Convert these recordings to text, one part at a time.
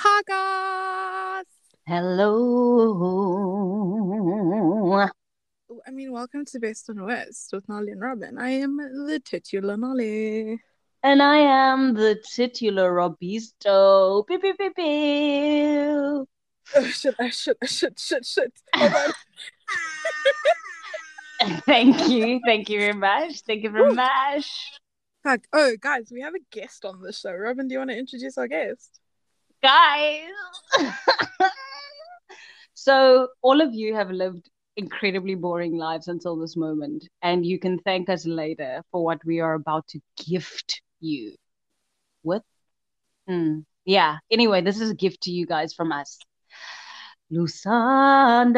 Hi guys. Hello. Oh, I mean, welcome to Best on West with Nolly and Robin. I am the titular Nolly. And I am the titular Robisto. Pew, pew, pew, pew. Oh shit! I shit! I shit! Shit! Shit! Hold. Thank you. Thank you very much. Thank you very much. Fuck. Oh, guys, we have a guest on the show. Robin, do you want to introduce our guest? Guys. so, all of you have lived incredibly boring lives until this moment, and you can thank us later for what we are about to gift you with. Hmm. Yeah. Anyway, this is a gift to you guys from us. Lusanda.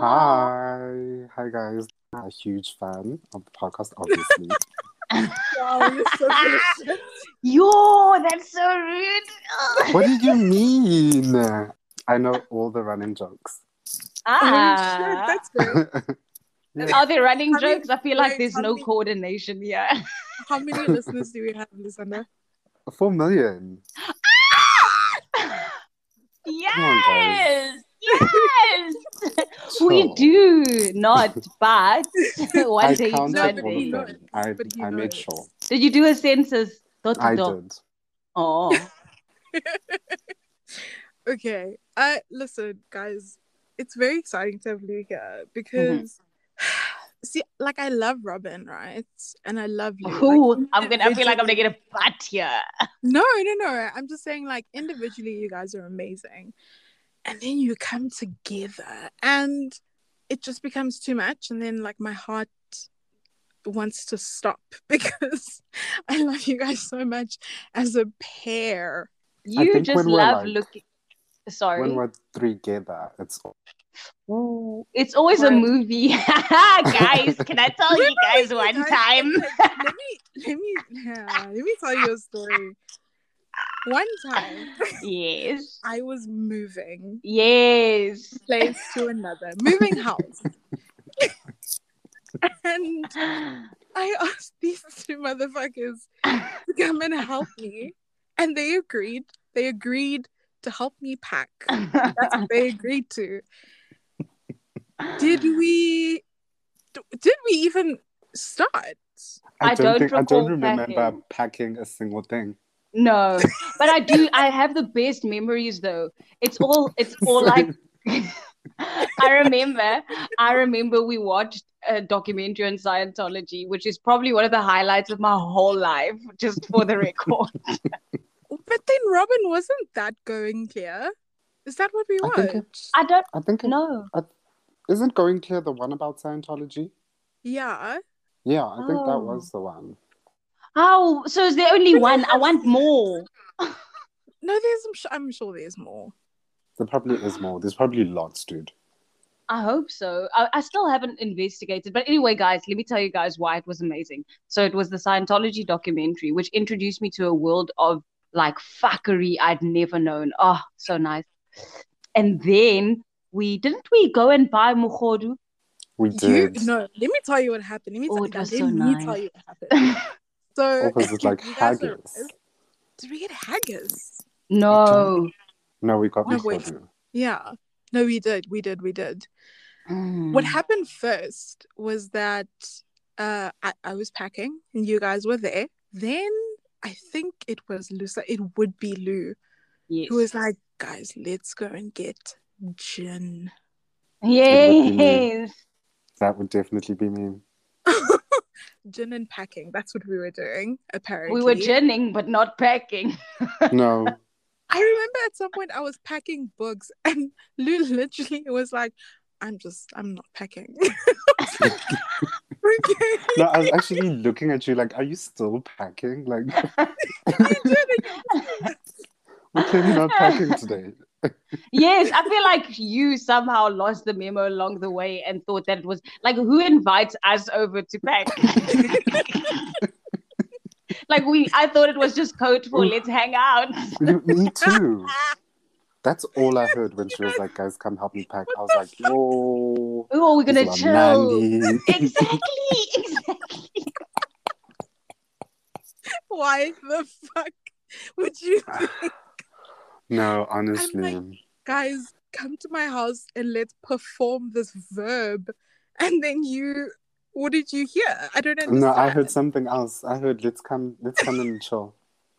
Hi. Hi, guys. I'm a huge fan of the podcast, obviously. Wow, you're so. Yo, that's so rude. what did you mean? I know all the running jokes. Oh, shit, that's great. Yeah. Are there running How many- jokes? I feel like wait, there's no many- coordination here. How many listeners do we have, Lusanda? Four million. Ah! yes, yes. we do not, but one I day it's counted one all day. of them. I, I made sure. Did you do a census? Dot I dot. did. Oh, Okay. Uh listen, guys, it's very exciting to have Lou here because see, like I love Robin, right? And I love Lou. like, Ooh, I'm gonna. I feel like I'm gonna get a butt here. No, no, no. I'm just saying, like, individually, you guys are amazing. And then you come together and it just becomes too much. And then, like, my heart wants to stop because I love you guys so much as a pair. You just love like- looking. Sorry. When we're together, it's Ooh, it's always a movie. guys, can I tell you guys one time? let me, let me, yeah, let me tell you a story. One time, yes. I was moving Yes. place to another, moving house. and I asked these two motherfuckers to come and help me, and they agreed. They agreed to help me pack. That's what they agreed to. Did we? Did we even start? I I don't don't think I don't remember packing. packing a single thing. No, but I do. I have the best memories though. It's all. It's all like. I remember. I remember we watched a documentary on Scientology, which is probably one of the highlights of my whole life. Just for the record. But then Robin wasn't that going clear. Is that what we I watched? think it- I don't I think it, know. isn't going clear the one about Scientology? Yeah. Yeah, I think that Oh. was the one. Oh, so is there only one? I want more. No, there's. I'm sure, I'm sure there's more. There probably is more. There's probably lots, dude. I hope so. I, I still haven't investigated. But anyway, guys, let me tell you guys why it was amazing. So it was the Scientology documentary, which introduced me to a world of like fuckery I'd never known. Oh, so nice. And then we didn't we go and buy Mukhodu? We You did. no. Let me tell you what happened. Let me, Oh, tell, it was let so me nice. tell you what happened. So Or was it like you guys are- haggis? Did we get haggis? no. No, we got No, no, wait. Yeah. No, we did. We did. We did. Mm. What happened first was that uh, I, I was packing and you guys were there. Then I think it was Lusa. It would be Lou Yes. who was like, guys, let's go and get gin. Yes. That would definitely be me. Gin and packing. That's what we were doing, apparently. We were ginning, but not packing. No. I remember at some point I was packing books and Lou literally was like, I'm just, I'm not packing. okay. No, I was actually looking at you like, are you still packing? Like, You did it. we're clearly not packing today. Yes, I feel like you somehow lost the memo along the way and thought that it was like who invites us over to pack? like we I thought it was just code for let's hang out. Me me too. That's all I heard when she was like, guys, come help me pack. I was like, yo. Oh, we're gonna this chill. Exactly, exactly. Why the fuck would you think, No, honestly. guys, come to my house and let's perform this verb? And then you, what did you hear? I don't understand. No, I heard something else. I heard let's come let's come and chill.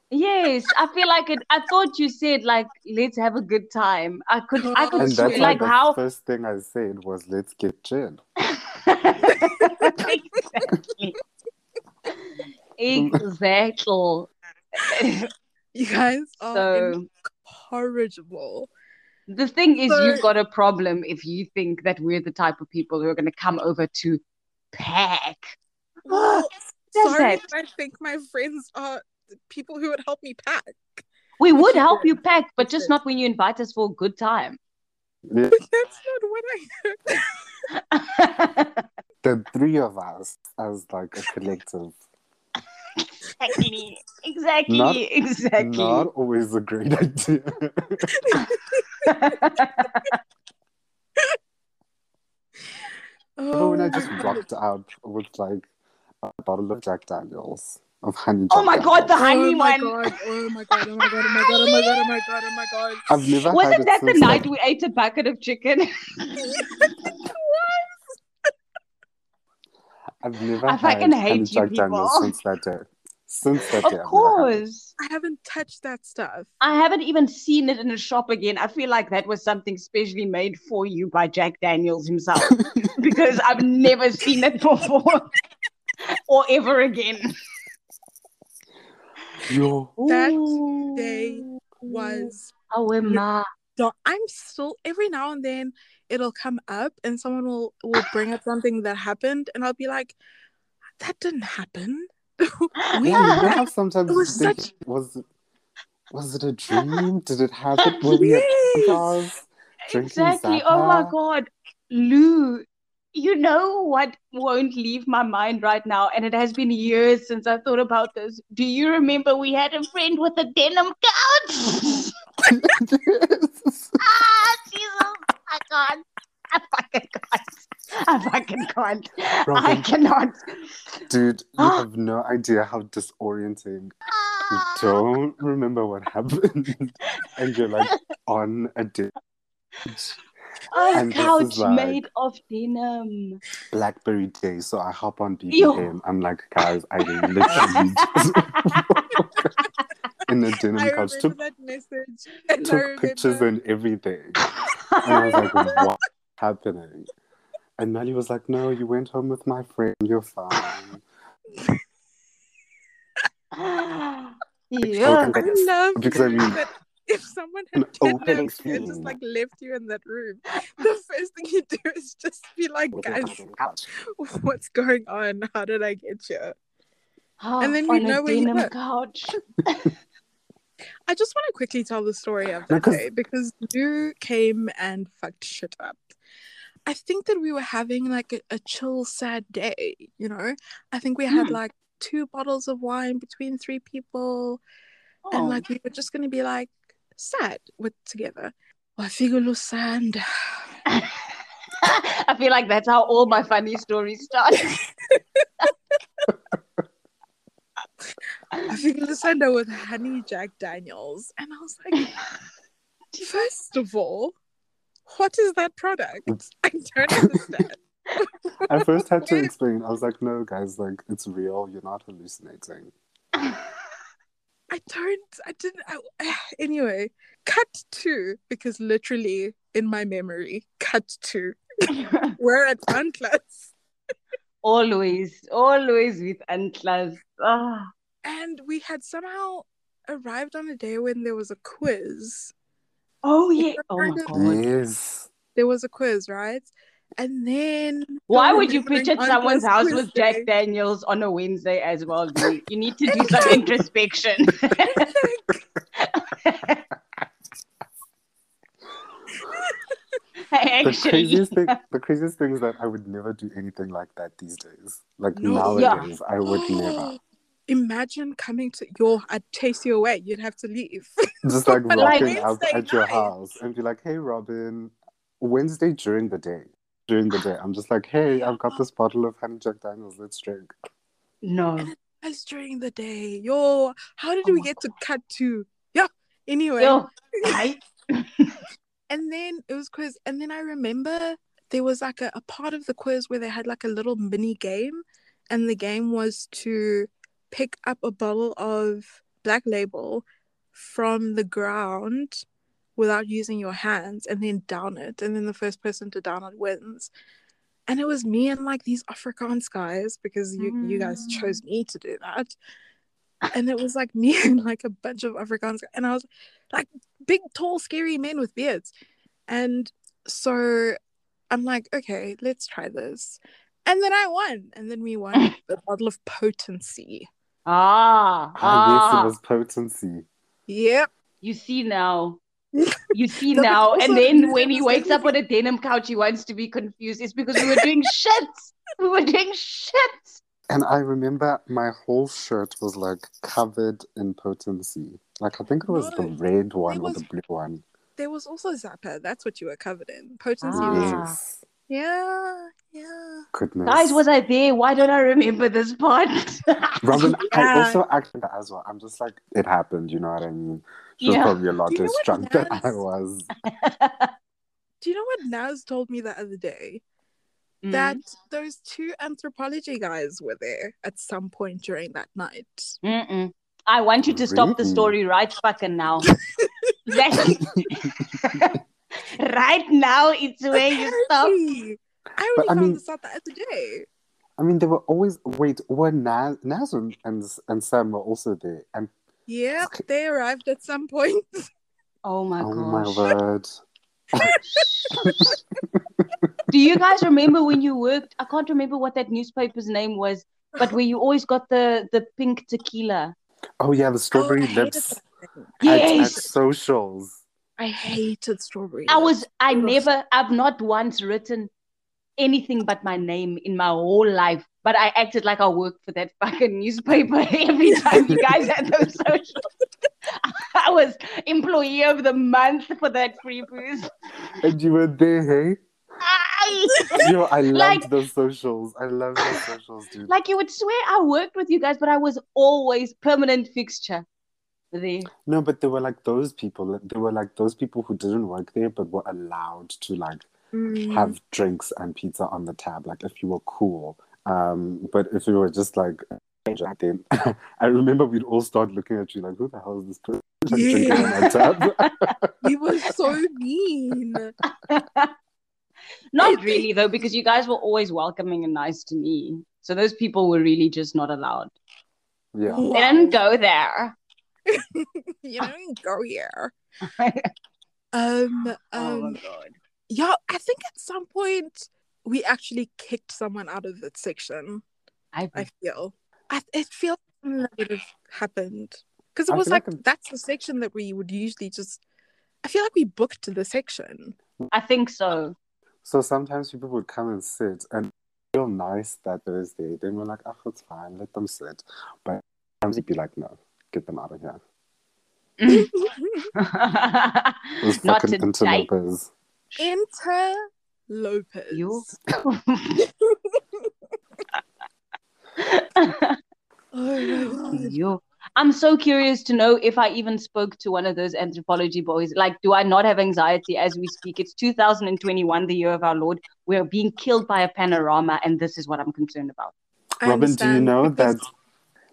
Yes, I feel like it. I thought you said like let's have a good time. I could, I could And swear, that's like like the how first thing I said was let's get gin. exactly, exactly. You guys are so incorrigible. the thing is, So- you've got a problem if you think that we're the type of people who are going to come over to pack. Well, sorry, that? but I think my friends are people who would help me pack. We would help you pack, but just not when you invite us for a good time. Yeah, But that's not what I the three of us as like a collective. exactly, exactly, Not- exactly. Not always a great idea. Remember when I just Oh, rocked out with like a bottle of Jack Daniels of honey. Oh Jack my God, the Daniels. honey oh my one. god! Oh my god! Oh my god! Oh my god! Oh my god! Oh my god! Oh my god! I've never Wasn't it that the since, night like, we ate a bucket of chicken? I've never I had fucking honey hate you Jack Daniels since that day. Since that day, of I've never had it. course. I haven't touched that stuff. I haven't even seen it in a shop again. I feel like that was something specially made for you by Jack Daniels himself because I've never seen it before or ever again. Yo, That Ooh. day was Oh, Emma. So I'm still every now and then it'll come up and someone will will bring up something that happened and I'll be like, that didn't happen. yeah, you know sometimes It was such- was it was it a dream? Did it happen? Were we at? Drinking Exactly. Oh my God. Lou, you know what won't leave my mind right now? And it has been years since I thought about this. Do you remember we had a friend with a denim couch? Yes. ah, Jesus. I can't. I fucking can't. I fucking can't. I cannot. dude, you have no idea how disorienting. You don't remember what happened, and you're like on a date. A And couch like- made of denim. Blackberry Day, so I hop on Yo. BBM. I'm like, guys, I literally just in a denim I couch took that message I took pictures and everything, and I was like, what's happening? And Melly was like, no, you went home with my friend. You're fine. yeah. I love Because I mean- that if someone had An open kidnapped you and just like left you in that room, the first thing you do is just be like, guys, what's going on? How did I get here? Oh, and then you know where you denim couch. I just want to quickly tell the story of No, day because you came and fucked shit up. I think that we were having like a, a chill, sad day, you know? I think we had Hmm. like two bottles of wine between three people, and Oh. like we were just gonna be like sad with together. Sand. I feel like that's how all my funny stories start. Wafigulo sand with honey Jack Daniels. And I was like, first of all, what is that product? It's- I don't understand. I first had to explain. I was like, no, guys, like it's real. You're not hallucinating. I don't. I didn't. I, anyway, cut two because literally in my memory, cut two. we're at Antlas always, always with Antlas. Ah. and we had somehow arrived on a day when there was a quiz. Oh yeah. Oh my god. Yes. There was a quiz, right? And then Why would you pitch at someone's house quiz with Jack. Daniels on a Wednesday as well? dude? You need to do some introspection. The craziest thing, the craziest thing is that I would never do anything like that these days. Like No. nowadays, I would never. Imagine coming to your. I'd chase you away. You'd have to leave. Just like But like rocking up Wednesday at your house and be like, "Hey, Robin, Wednesday during the day." During the day, I'm just like, "Hey, I've got this bottle of honey Jack Daniels. Let's drink." no. guys during the day. Yo, how did Oh we my get to cut to? Yeah. Anyway, Yo, I, and then it was quiz, and then I remember there was like a, a part of the quiz where they had like a little mini game, and the game was to pick up a bottle of Black Label from the ground without using your hands, and then down it, and then the first person to down it wins. And it was me and like these Afrikaans guys because you you guys Mm. chose me to do that. And it was like me and like a bunch of Afrikaans. And I was like big, tall, scary men with beards. And so I'm like, okay, let's try this. And then I won. And then we won the bottle of potency. Ah, Ah, yes, it was potency. Yep. You see now. You see No, now. And then when he wakes up on a denim couch, he wants to be confused. It's because we were doing shit. We were doing shit. And I remember my whole shirt was like covered in potency. Like I think it was the red one or the blue one. There was also Zappa. That's what you were covered in. Potency. Ah. was- Yes. Yeah. Yeah. Goodness. Guys, was I there? Why don't I remember this part? Robin, I also acted as well. I'm just like, it happened, you know what I mean? She was probably a lot Do you know less what drunk than I was. Do you know what Naz told me the other day? Mm. That those two anthropology guys were there at some point during that night. Mm-mm. I want you to stop the story right fucking now. That- right now, it's where you stop. I only But, I found mean- this out the other day. I mean, they were always wait. Were Naz, Naz and, and and Sam were also there, and Yeah, they arrived at some point. Oh my oh my word, Do you guys remember when you worked? I can't remember what that newspaper's name was, but where you always got the the pink tequila. oh yeah, the strawberry Oh, I hated lips that thing. at, at socials. I hated strawberry. I was I Ugh. never I've not once written anything but my name in my whole life. But I acted like I worked for that fucking newspaper every time you guys had those socials. I was employee of the month for that free booze. And you were there, hey? Aye. Yo, I loved Like- those socials. I love those socials, dude. like you would swear I worked with you guys, but I was always permanent fixture there. No, but there were like those people. There were like those people who didn't work there, but were allowed to like Mm. have drinks and pizza on the tab. Like if you were cool. Um, but if you were just like then I remember we'd all start looking at you like, who the hell is this person like, drinking on our tab? You were so mean. Not really though, because you guys were always welcoming and nice to me. So those people were really just not allowed. yeah. They didn't go there. you don't go here. Um, oh my um, god. yeah, I think at some point we actually kicked someone out of that section. I, I feel. I it feels like something that would have happened because it I was like, like that's the section that we would usually just. I feel like we booked the section. I think so. So sometimes people would come and sit and feel nice that there is Thursday. Then we're like, oh, it's fine, let them sit. But sometimes you'd be like, no, get them out of here. Those not fucking today. interlopers. Interlopers. You. Oh. You. I'm so curious to know if I even spoke to one of those anthropology boys. Like, do I not have anxiety as we speak? It's 2021, the year of our Lord. We're being killed by a panorama, and this is what I'm concerned about. I Robin, do you know that,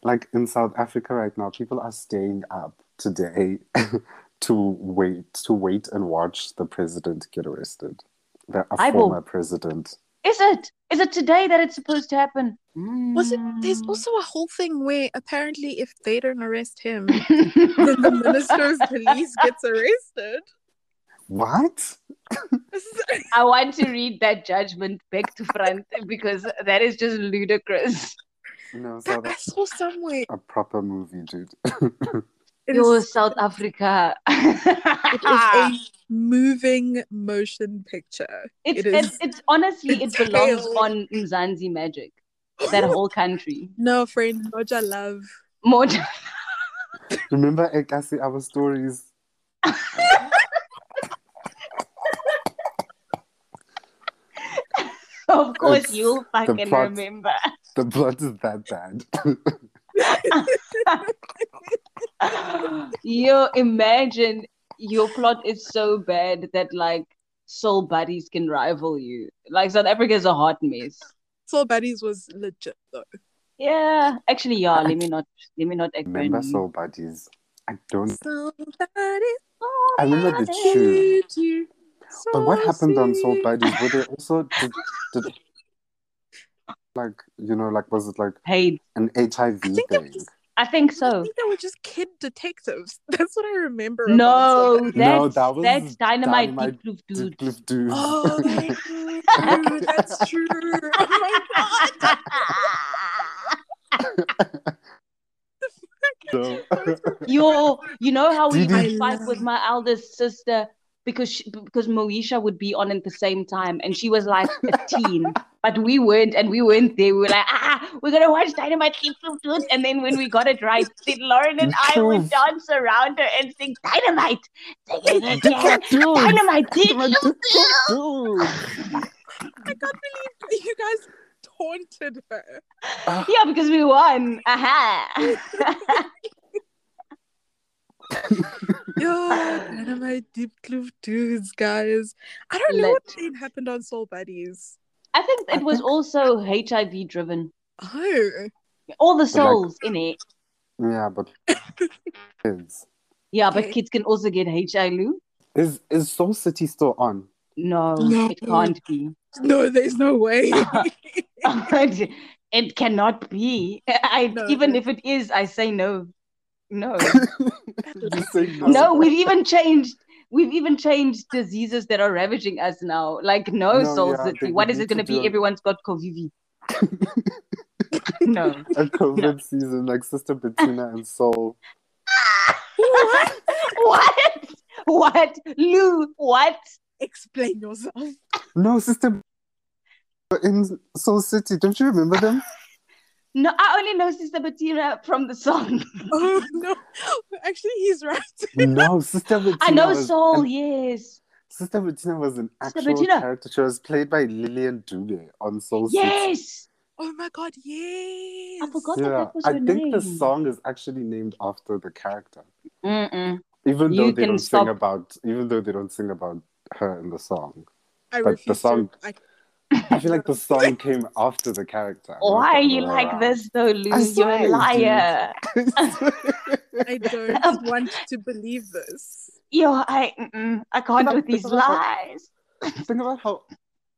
like in South Africa right now, people are staying up today to wait to wait and watch the president get arrested, the a I will- former president. Is it? Is it today that it's supposed to happen? Was it? There's Mm. also a whole thing where apparently, if they don't arrest him, then the minister of police gets arrested. What? I want to read that judgment back to front because that is just ludicrous. No, South I saw somewhere. a proper movie, dude. It Yo, is, South Africa. it is a moving motion picture. It's, It it's, is it's honestly, it belongs detailed. on Mzansi Magic, that whole country. No, friend, Moja love. More Remember eh, Ekasi, our stories? of course, It's you'll fucking plot. remember. The plot is that bad. Yo, imagine your plot is so bad that like soul buddies can rival you. Like South Africa is a hot mess. Soul Buddies was legit though. Yeah, actually, yeah. Let me not let me not act Remember. Soul Buddies? I don't. Somebody I remember the tune. hate you. But what so happened on Soul. Buddies? Were they also did, did like you know like was it like Hey, an HIV I think thing? was- I think so. I think they were just kid detectives. That's what I remember. No, Soul Buddies. No, that's that was that's dynamite, Dynamite deep blue Dude, dude. dude, dude. Oh, dude, that's true. Oh my god. So- Yo, you know how we Didi. would fight with my eldest sister because she, because Moesha would be on at the same time and she was like a teen, but we weren't and we weren't there. We were like, ah, we're gonna watch Dynamite Diepkloof Flute. And then when we got it right, then Lauren and I would dance around her and sing Dynamite. Dude, Dynamite, Dynamite, I can't believe you guys taunted her. Yeah, because we won. Aha. Yo, dynamite deep kloof dudes, guys. I don't know Lit. what happened on Soul Buddies. I think it was also HIV driven. Oh, All the like- souls in it. Yeah, but kids. Yeah, but kids can also get HIV. Is is Soul City still on? No, No. it can't be. no, there's no way. it cannot be. I No. even if it is, I say no. No. No. no, we've even changed we've even changed diseases that are ravaging us now. Like no, No, Soul yeah, City. What is it gonna to be? do a- Everyone's got COVID. no. A COVID season like Sister Bettina and Soul. what? what? What? Lou, what? Explain yourself. No, Sister in Soul City. Don't you remember them? No, I only know Sister Bettina from the song. Oh no, actually, he's right. No, Sister Bettina. I know was Soul, an- yes. Sister Bettina was an Sister actual character. She was played by Lillian Dube on Soul City. Yes. Oh my god, yes. I forgot that Yeah, that was I her think name. the song is actually named after the character, Mm-mm. even You though they don't stop. sing about, even though they don't sing about her in the song. I but the refuse song- to. I, I feel like the song came after the character. Why are you other like around. this though, Lou? You're a liar. I don't want to believe this. Yo, I I can't Think with these think about how- lies. think about how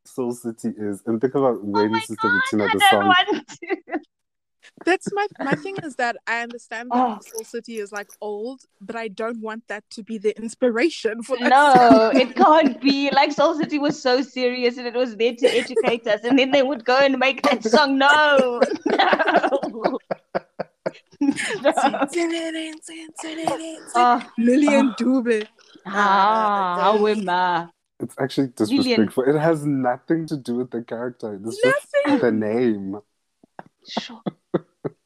Soul City is, and think about when Oh my Sister God, Bettina I the don't song. Want to. That's my my thing is that I understand that Oh. Soul City is like old, but I don't want that to be the inspiration for that No, it can't be. Like Soul City was so serious and it was there to educate us, and then they would go and make that song. No, no. no. Oh, Lillian Dube. ah, how am I? It's actually Lillian. disrespectful. It has nothing to do with the character. It's just Nothing. the name. Sure.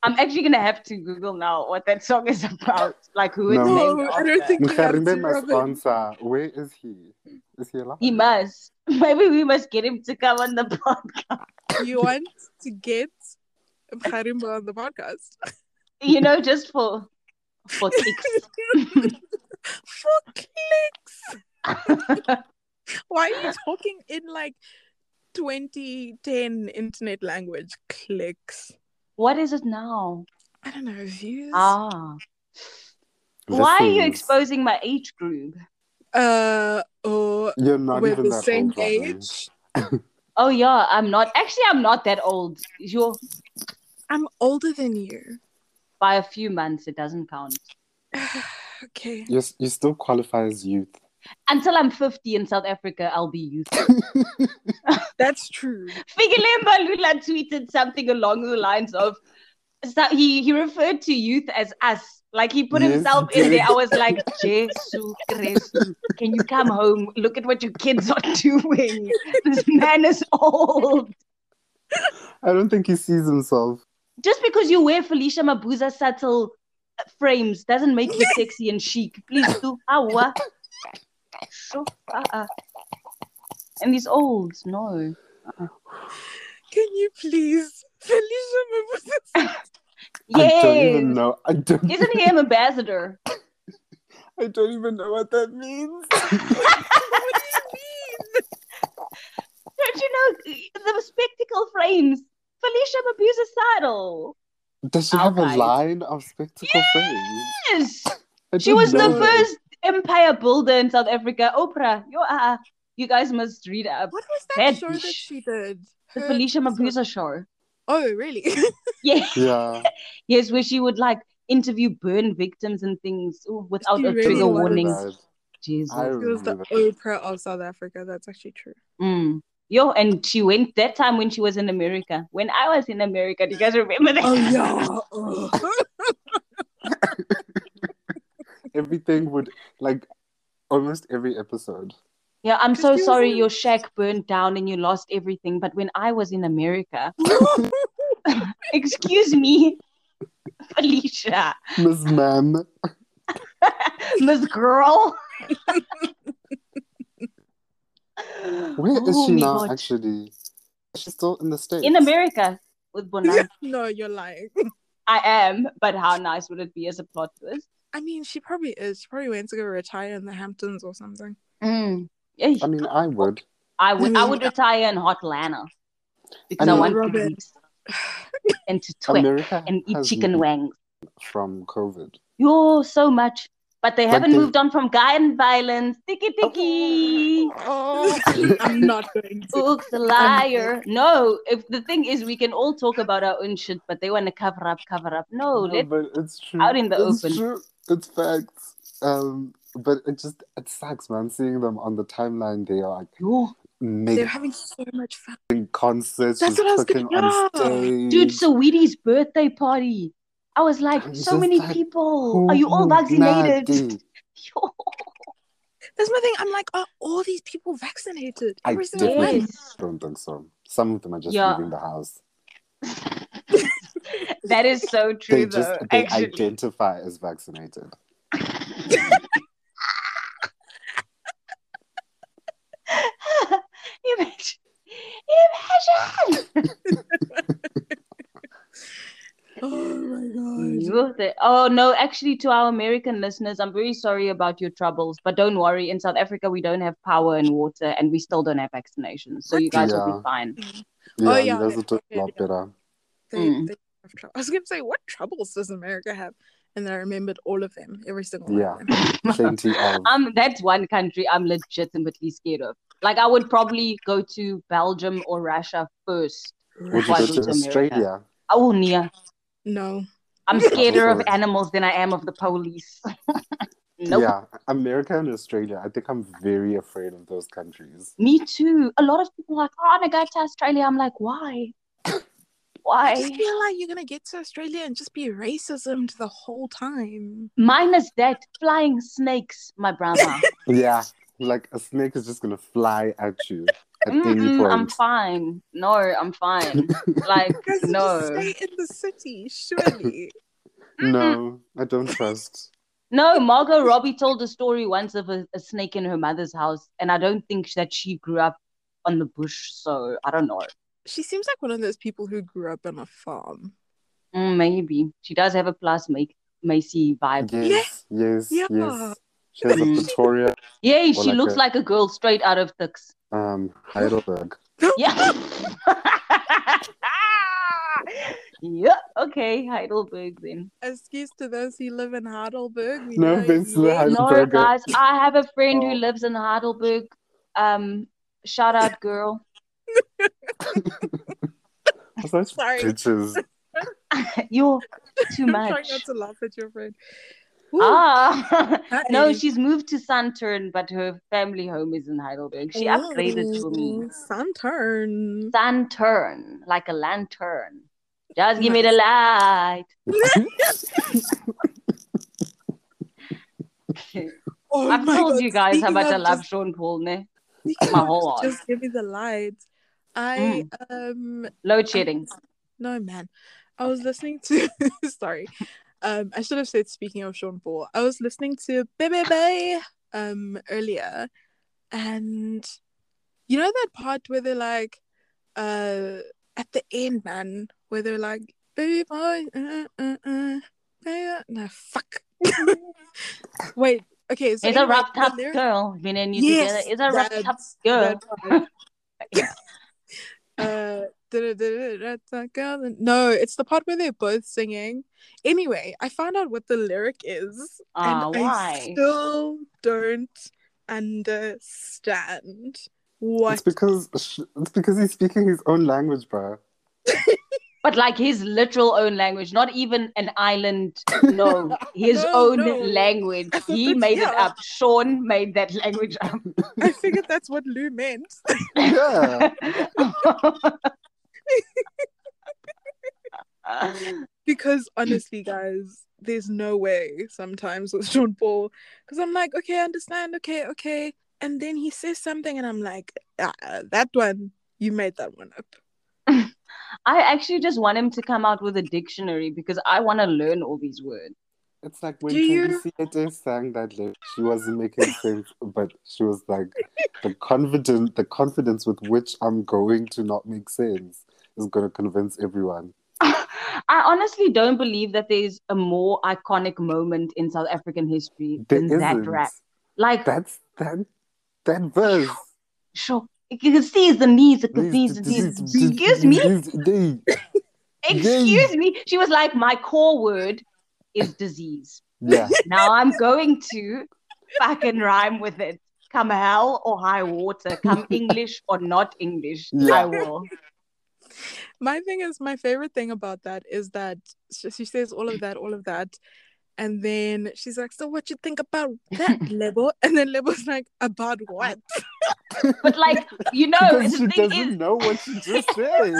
I'm actually gonna have to Google now what that song is about, like who it's No. named No, I after. don't think we have Mgarimbe to, must Where is he? Is he alive? He must. Maybe we must get him to come on the podcast. You want to get Mgarimbe on the podcast? You know, just for for kicks. For clicks. Why are you talking in like 2010 internet language? Clicks. What is it now? I don't know. Views. Ah. Why are you exposing my age group? Uh, or You're not we're even the that same old, age. Oh yeah, I'm not. Actually, I'm not that old. You're I'm older than you. by a few months. It doesn't count. okay. You you still qualify as youth. Until I'm 50 in South Africa, I'll be youth. That's true. Fikile Mbalula tweeted something along the lines of so he, he referred to youth as us. Like he put Yes, himself in there. I was like, Jesus Christ, can you come home? Look at what your kids are doing. This man is old. I don't think he sees himself. Just because you wear Felicia Mabuza-Suttle frames doesn't make you sexy and chic. Please do. Awa. So, uh-uh. And he's old. No. Uh-uh. Can you please, Felicia Mabuza? I don't even know. I don't. Isn't he an ambassador? I don't even know what that means. what do you mean? Don't you know the spectacle frames? Felicia Mabuza's saddle. Does she have a line of spectacle frames? Yes. I She don't was the first empire builder in South Africa. Oprah, you are. You guys must read up. What was that Bad show that she did? The Her Felicia Mabuza show. Oh, really? Yeah. Yeah. Yes, where she would like interview burn victims and things ooh, without She a really trigger warning. warnings. Bad. Jesus. I She was the. Oprah of South Africa. That's actually true. Mm. Yo, and she went that time when she was in America. When I was in America, do you guys remember that? Oh yeah. Ugh. Everything would like almost every episode. Yeah, I'm so sorry your shack burned down and you lost everything. But when I was in America, excuse me, Felicia, Miss Man. Miss Girl. Where is Oh she now God. actually? She's still in the States. In America with Bonang. no, you're lying. I am, but how nice would it be as a plot twist? I mean, she probably is. She probably went to go retire in the Hamptons or something. Mm. Yeah, I mean, I would. I would I mean, would retire in Hotlanta because I I, mean- want to Robert. eat and to twit America and eat chicken wings from COVID. Yo, so much. But they But haven't they- moved on from gun violence. Tiki tiki. Oh, I'm not going to. Ooks a liar. No, if the thing is we can all talk about our own shit, but they want to cover up, cover up. No, no, let but it's true. out in the it's open. True. It's facts. Um, but it just it sucks, man. Seeing them on the timeline, they are like Yo, They're having so much fun. In concerts, That's just what I was gonna- on yeah. stage. dude, Saweetie's birthday party. I was like, I'm so many like, people. Are you all vaccinated? Yo. That's my thing. I'm like, are all these people vaccinated? I Every single definitely one. Don't think so. Some of them are just Yeah. leaving the house. that is so true, They though. just they actually. identify as vaccinated. Imagine. Imagine. Oh my god. Oh no, actually, to our American listeners, I'm very sorry about your troubles, but don't worry. In South Africa, we don't have power and water, and we still don't have vaccinations, so you guys will be fine. Yeah, Oh, you yeah, guys are doing a lot better. They, Mm. they have trou- I was gonna say, what troubles does America have? And then I remembered all of them, every single one Yeah. of them. Plenty of Um, that's one country I'm legitimately scared of. Like, I would probably go to Belgium or Russia first. Would you go go to to America? Australia? Oh, Nia. No. I'm scarier of animals than I am of the police. nope. Yeah, America and Australia. I think I'm very afraid of those countries. Me too. A lot of people are like, oh, I want to go to Australia. I'm like, why? I Why? just feel like you're gonna get to Australia and just be racism the whole time. Minus that, flying snakes, my brother. Yeah, like a snake is just gonna fly at you at any point. I'm fine. No, I'm fine. Like, no. stay in the city, surely. No, I don't trust. No, Margot Robbie told a story once of a, a snake in her mother's house, and I don't think that she grew up on the bush, so I don't know. She seems like one of those people who grew up on a farm. Mm, maybe. She does have a plus make Macy vibe. Yes, yes, Yeah. yes. She has a Mm. Pretoria, Yay, she like looks a- like a girl straight out of Tuks. um, Heidelberg. Yeah. yeah, okay, Heidelberg then. Excuse to those who live in Heidelberg. we No offense to the you- Heidel- No, guys, I have a friend who Oh. lives in Heidelberg. Um, shout out, girl. Such Sorry. bitches. You're too much. I'm trying not to laugh at your friend. Ooh, Ah, no, hi. she's moved to Sandton, but her family home is in Heidelberg. She upgraded to me. Ooh, Sandton. Sandton, like a lantern. Just give me the light. Oh I've told God, you guys how speaking much I love just- Sean Paul, ne? my whole heart. Just give me the lights. I Mm. um Load shedding. no man. I was listening to sorry. Um I should have said speaking of Sean Paul. I was listening to Bebe Bay um earlier and you know that part where they're like uh at the end man where they're like baby boy uh, uh, uh, no, fuck. Wait, okay. So It's a anyway, rough the tough girl. Me and you Yes, together. It's a that's- tough girl. part. Uh. No, it's the part where they're both singing. Anyway, I found out what the lyric is, Ah, and I still don't understand what. It's because sh- it's because he's speaking his own language, bro. But like his literal own language, not even an island. No, his No, own no. language. He made it up. Sean made that language up. I figured that's what Lou meant. Yeah. because honestly, guys, there's no way sometimes with Sean Paul. Because I'm like, okay, I understand, okay, okay. And then he says something, and I'm like, ah, that one, you made that one up. I actually just want him to come out with a dictionary because I want to learn all these words. It's like when Do you- Candy sang that lyric, she wasn't making sense, but she was like the confident the confidence with which I'm going to not make sense is gonna convince everyone. I honestly don't believe that there's a more iconic moment in South African history There than that isn't. rap. Like, That's that that verse. sure, you can see the knees, the knees, the knees. Excuse me, me. excuse me. She was like, my core word is disease. Yeah. Now I'm going to fucking rhyme with it. Come hell or high water, come English or not English, Yeah. I will. My thing is, my favorite thing about that is that she, she says all of that, all of that. And then she's like, So, what you think about that, Lebo? And then Lebo's like, About what? But like, you know, the she thing doesn't is, know what she just said.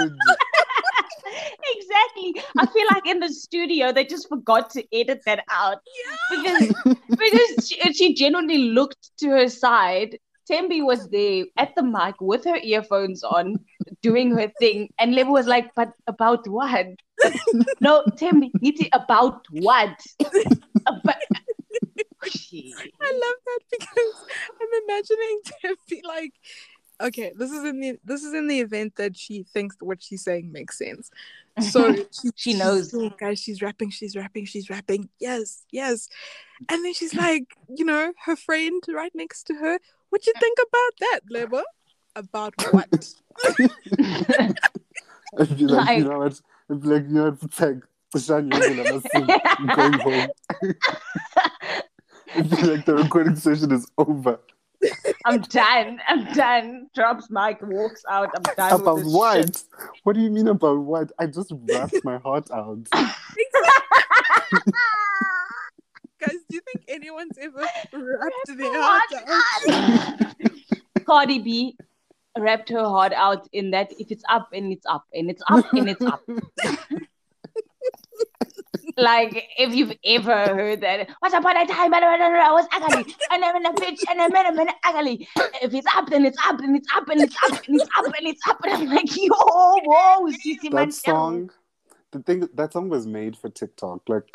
exactly. I feel like in the studio they just forgot to edit that out yeah. because because she, she genuinely looked to her side. Tembi was there at the mic with her earphones on, doing her thing, and Lebo was like, "But about what? no, Tembi, Niti, about what? About- I love that because I'm imagining Tembi like okay, this is in the this is in the event that she thinks what she's saying makes sense. So she, She she's- knows. oh, guys, she's rapping, she's rapping, she's rapping. Yes, yes. And then she's like, you know, her friend right next to her, what you think about that, Lebo? About what? I'd be like, Like- you know what? I'd be like, you know what? It's like, Shan Yangula must sing. I'm going home. It'd be like the recording session is over. I'm done. I'm done. Drops mic, walks out. I'm done. About with this what? shit. What do you mean about what? I just rapped my heart out. Guys, do you think anyone's ever wrapped their heart out? Cardi B wrapped her heart out in that if it's up and it's up and it's up and it's up. like if you've ever heard that, once upon a time and I was ugly and I'm in a bitch and I'm in a minute ugly. If it's up, then it's up and it's up and it's up and it's up and it's up and I'm like, yo, whoa, Sissy that song, the thing, that song was made for TikTok. Like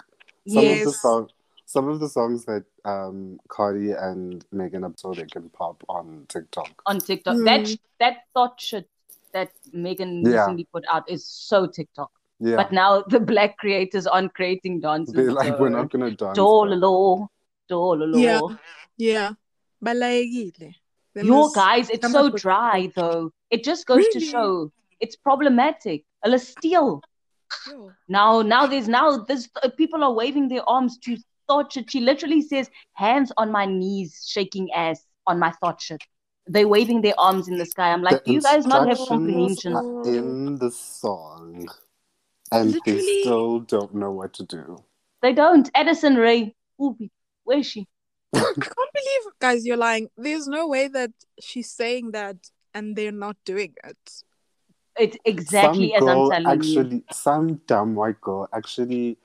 some of the Yes. song, some of the songs that um Cardi and Megan up they can pop on TikTok. on TikTok. Hmm. That that thought shit that Megan Yeah. recently put out is so TikTok. Yeah, But now the black creators aren't creating dances. they're like, so- we're not gonna dance. bro." Dololo, dololo. Yeah. Yeah. Balayegile. They Your must guys, it's so up with- dry though. It just goes to show it's problematic. A steal. Yo. Now, now there's now this uh, people are waving their arms to thought shit. She literally says, "Hands on my knees, shaking ass on my thought shit." They're waving their arms in the sky. I'm like, The do you guys not have instructions comprehension? in the song, and they still don't know what to do. They don't. Addison Rae, Ooh, where is she? I can't believe, guys, you're lying. There's no way that she's saying that and they're not doing it. It's exactly as some I'm girl telling you. actually, some dumb white girl actually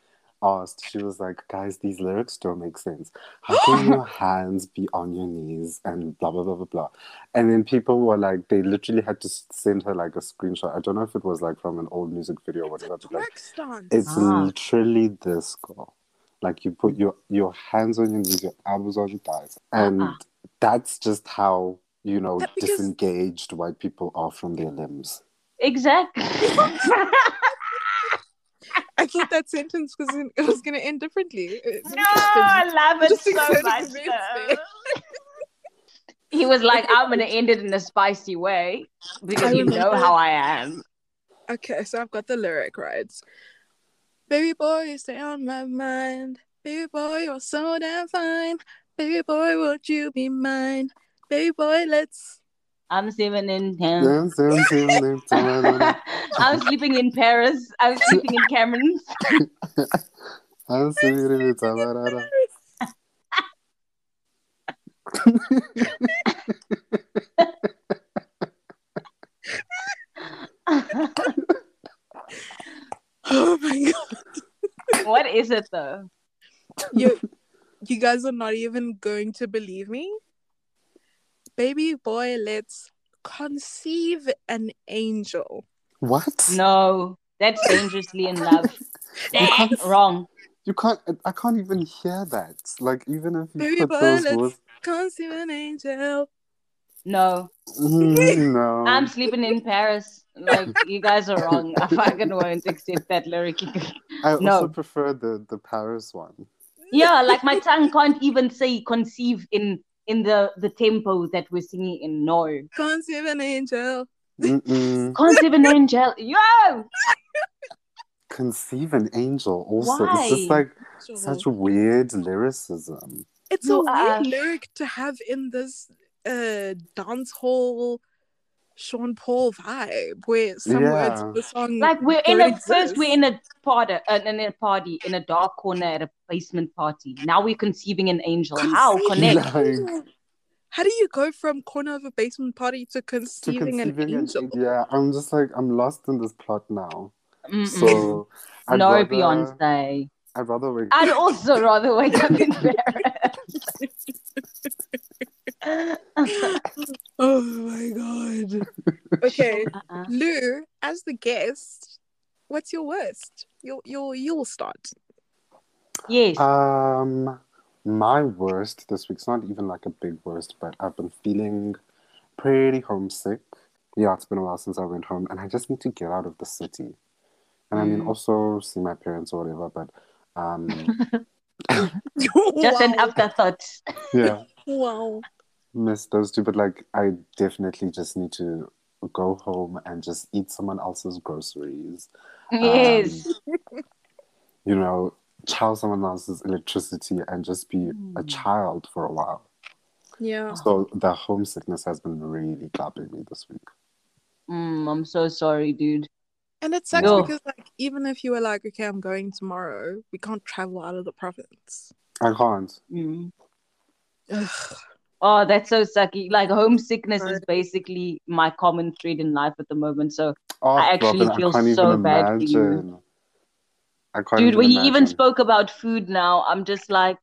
asked. She was like, "Guys, these lyrics don't make sense. How can your hands be on your knees and blah blah blah blah blah?" And then people were like, they literally had to send her like a screenshot. I don't know if it was like from an old music video or It's whatever. but, like, it's Ah. literally this girl. Like you put your your hands on your knees, your elbows on your thighs, and Uh-uh. that's just how you know because- disengaged white people are from their limbs. Exactly. I thought that sentence was in, it was gonna end differently. It's No, I love it Just so excited much. to be though. there. he was like, I'm gonna end it in a spicy way because I you know how I am. Okay, so I've got the lyric right. Baby boy, you stay on my mind. Baby boy, you're so damn fine. Baby boy, would you be mine? Baby boy, let's. I'm sleeping in dance. I'm sleeping in Paris. I'm sleeping in Cameron. I'm singing it, ta-ba-da-da. Oh my god, what is it though? you, you guys are not even going to believe me. Baby boy, let's conceive an angel. What? No, that's dangerously in love. can't- Wrong. You can't. I can't even hear that. Like even if you Baby put boy, those let's words. conceive an angel. No, Mm, no. I'm sleeping in Paris. Like you guys are wrong. I fucking won't accept that lyric. I also no. prefer the the Paris one. yeah, like my tongue can't even say conceive in in the the tempo that we're singing in. No, Conceive an angel. Mm-mm. conceive an angel. Yo, Conceive an angel. Also, it's just Why? like such weird lyricism. It's No, a uh, weird lyric to have in this uh dance hall Sean Paul vibe where some words Yeah. of the song like we're in don't a first we're in a party, uh, in a party in a dark corner at a basement party. Now we're conceiving an angel. How connect? Like- How do you go from corner of a basement party to To conceiving an conceiving an angel? yeah, I'm just like I'm lost in this plot now. Mm-mm. So I'd no rather, Beyonce. I'd rather wake I'd also rather wake up in Paris. Oh my god. Okay, Uh-uh. Lou, as the guest, what's your worst? You'll you'll you'll start. Yes. Um, my worst this week's not even like a big worst, but I've been feeling pretty homesick. Yeah, it's been a while since I went home, and I just need to get out of the city. And I mean, Mm. also see my parents or whatever. But um, Just an afterthought. yeah, Wow. Miss those two. But like, I definitely just need to go home and just eat someone else's groceries. Yes. Um, you know, chow someone else's electricity and just be a Mm. child for a while. Yeah. So the homesickness has been really clapping me this week. Mm, I'm so sorry, dude. And it sucks No. because like even if you were like, okay, I'm going tomorrow, we can't travel out of the province. I can't. Mm. Ugh. Oh, that's so sucky. Like homesickness is basically my common thread in life at the moment. So, Oh, I actually Robin, feel I can't so even bad for you. imagine. I can't dude, even when you even spoke about food now, I'm just like,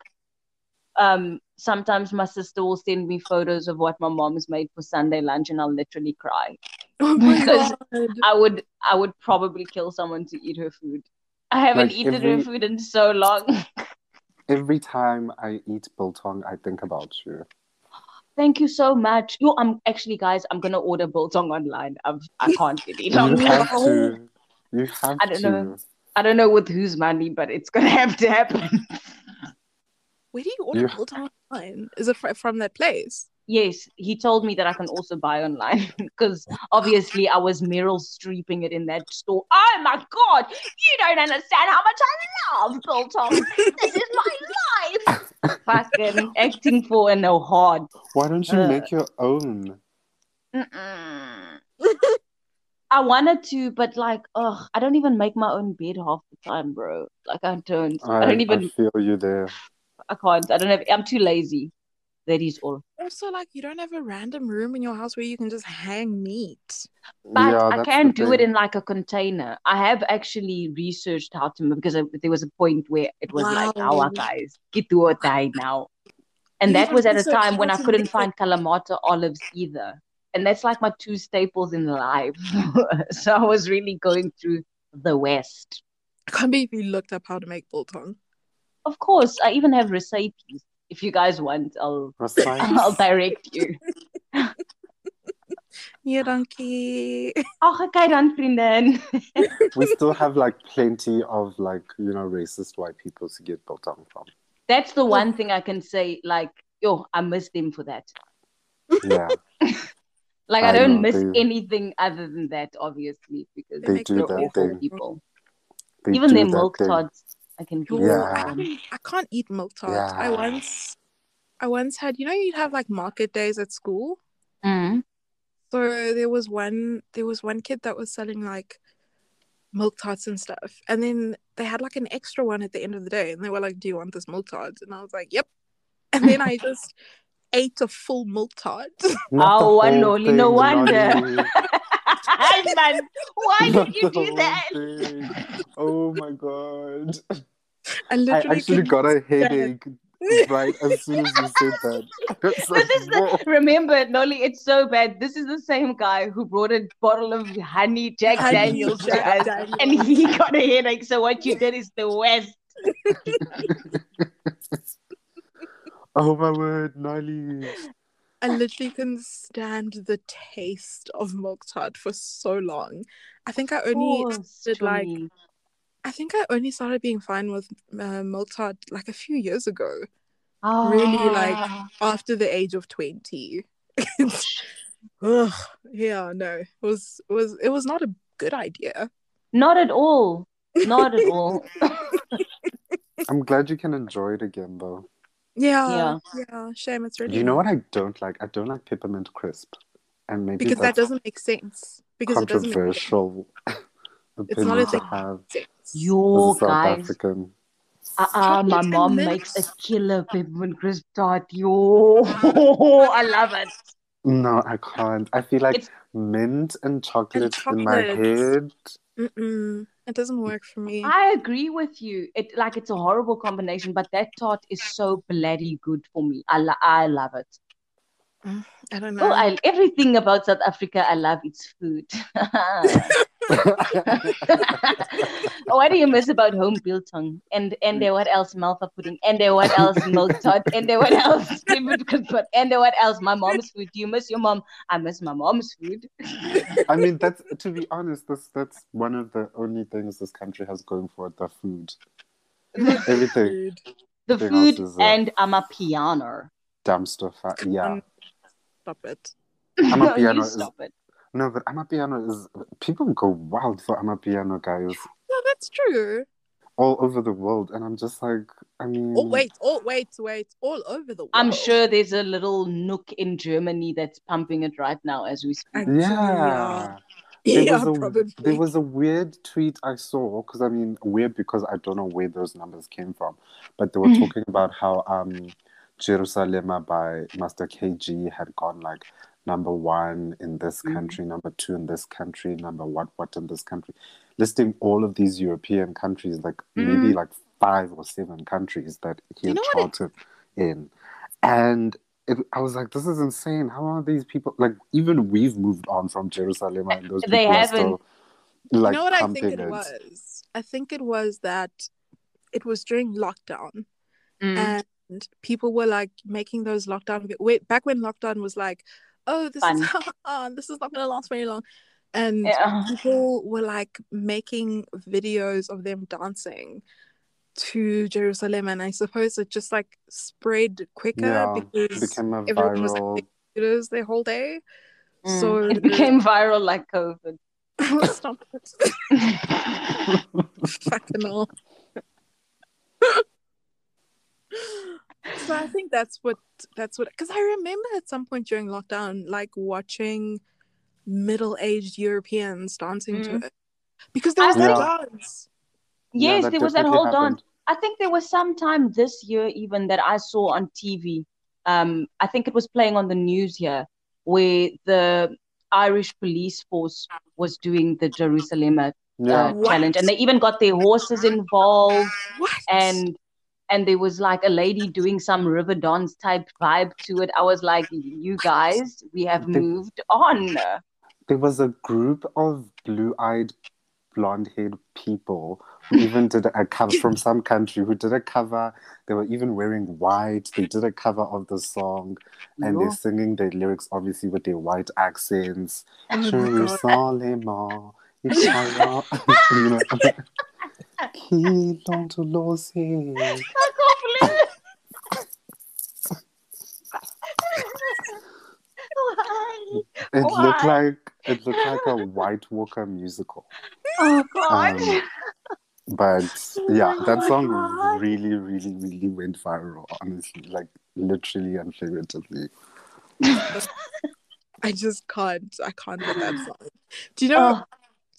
um, sometimes my sister will send me photos of what my mom's made for Sunday lunch, and I'll literally cry. Oh Because- god. I would, I would probably kill someone to eat her food. I haven't Like, eaten every- her food in so long. Every time I eat biltong, I think about you. Thank you so much. Yo, I'm um, actually, guys, I'm gonna order biltong online. I've, I can't get it You have to. Oh. You have I don't to. know. I don't know with whose money, but it's gonna have to happen. Where do you order You- biltong online? Is it fr- from that place? Yes, he told me that I can also buy online because obviously I was Meryl Streeping it in that store. Oh my god, you don't understand how much I love biltong. This is my life. Fucking acting for and no hard. Why don't you Uh. make your own? I wanted to, but like, ugh, I don't even make my own bed half the time, bro. Like, I don't. I, I, don't even. I feel you there. I can't. I don't have. I'm too lazy. That is all. Also, like you don't have a random room in your house where you can just hang meat. But yeah, I can the do it in like a container. I have actually researched how to because there was a point where it was like, "Our guys, get to it die now," and You that was at a time when I couldn't find Kalamata olives either, and that's like my two staples in life. so I was really going through the West. I can't believe you looked up how to make biltong. Of course, I even have recipes. If you guys want, I'll I'll direct you. Nee, dankie. Ag, okay dan vriendin. we still have like plenty of like you know racist white people to get biltong from. That's the one thing I can say. Like, yo, I miss them for that. Yeah, Like, I, I don't know, miss they- anything other than that, obviously, because They make do me they're that thing. people. they Even their milk thing. tarts, I can do. Yo, Yeah. I, can't, I can't eat milk tarts. I once, I once had. You know, you'd have like market days at school. Mm. So there was one. There was one kid that was selling like milk tarts and stuff, and then they had like an extra one at the end of the day, and they were like, "Do you want this milk tart?" And I was like, "Yep." And then I just ate a full milk tart. Not the Oh, I whole know, no thing, wonder. Lonnie. Man, why did you do that? thing. Oh my god. I I literally actually got a stand it. headache right as soon as you said that. It's This like, is the remember, Nolly, it's so bad. This is the same guy who brought a bottle of honey Jack Honey Daniels to Jack us, Daniels. and he got a headache. So what you did is the worst. Oh my word, Nolly. I literally couldn't stand the taste of milk tart for so long. I think I only Poor did, like, I think I only started being fine with uh, milk tart like a few years ago, Ah. really, like- after the age of twenty. Ugh, yeah, no, it was it was it was not a good idea. not at all, not at all. I'm glad you can enjoy it again though. Yeah, yeah, shame it's really. You know what I don't like? I don't like peppermint crisp. And maybe Because that doesn't make sense. Because it doesn't make controversial It's not a thing. have sense. Yo, a South guys, African. uh-uh, my mom mint. makes a killer peppermint crisp tart. Yo, I love it. No, I can't. I feel like It's- mint and chocolate, in my head. Mm-mm, it doesn't work for me. I agree with you. It like it's a horrible combination, but that tart is so bloody good for me. I lo- I love it. Mm, I don't oh, know. Oh, I, everything about South Africa, I love its food. what do you miss about home biltong? And and there what else? Malva pudding. And there what else? Milk tart. And there what else? Peppermint crisp. And there what else? My mom's food. Do you miss your mom? I miss my mom's food. I mean, that's to be honest, that's that's one of the only things this country has going for it, the food. Everything The food is, uh, and Amapiano. dumpster fire. Yeah, Um, Stop it. I'm a No, piano you is stop it. No, but Amapiano is people go wild for Amapiano guys No, that's true. all over the world, and I'm just like, I mean, Oh wait, oh wait, wait, all over the world. I'm sure there's a little nook in Germany that's pumping it right now as we speak. Actually, yeah. Yeah, There was a probably. there was a weird tweet I saw because I mean weird because I don't know where those numbers came from, but they were Mhm. talking about how um Jerusalem by Master KG had gone like number one in this Mhm. country, number two in this country, number what what in this country, listing all of these European countries, like maybe like five or seven countries that he You had know what it- charted in, and. It, I was like, this is insane. How are these people like? Even we've moved on from Jerusalem, and those They people are haven't. still like you know what I think it was? I think it was that it was during lockdown Mm. and people were like making those lockdown wait back when lockdown was like, oh this is this is not gonna last very long. And Yeah. people were like making videos of them dancing to Jerusalem and I suppose it just like spread quicker Yeah, because became a everyone was viral. like videos their whole day. Mm. So it became viral like COVID. stop it. Fucking hell. So I think that's what that's what because I remember at some point during lockdown, like watching middle-aged Europeans dancing to Mm. it because there was I that think- dance. Yeah, yes, that there was that whole happened. dance. I think there was some time this year even that I saw on TV. Um, I think it was playing on the news here where the Irish police force was doing the Jerusalem uh, Yeah, challenge, and they even got their horses involved, What? and and there was like a lady doing some river dance type vibe to it. I was like, you guys, we have The- moved on. there was a group of blue-eyed, blonde-haired people who even did a cover from some country who did a cover. They were even wearing white. They did a cover of the song, and they're singing their lyrics obviously with their white accents. Oh my God. Jerusalem, Inshallah. you know, Kilo to Lose. I can't believe it. Why? It looked like it looked like a White Walker musical. Oh God. Um, But yeah, that Oh my song God. really, really, really went viral. Honestly, like literally and figuratively. I just can't. I can't with that song. Do you know? Oh,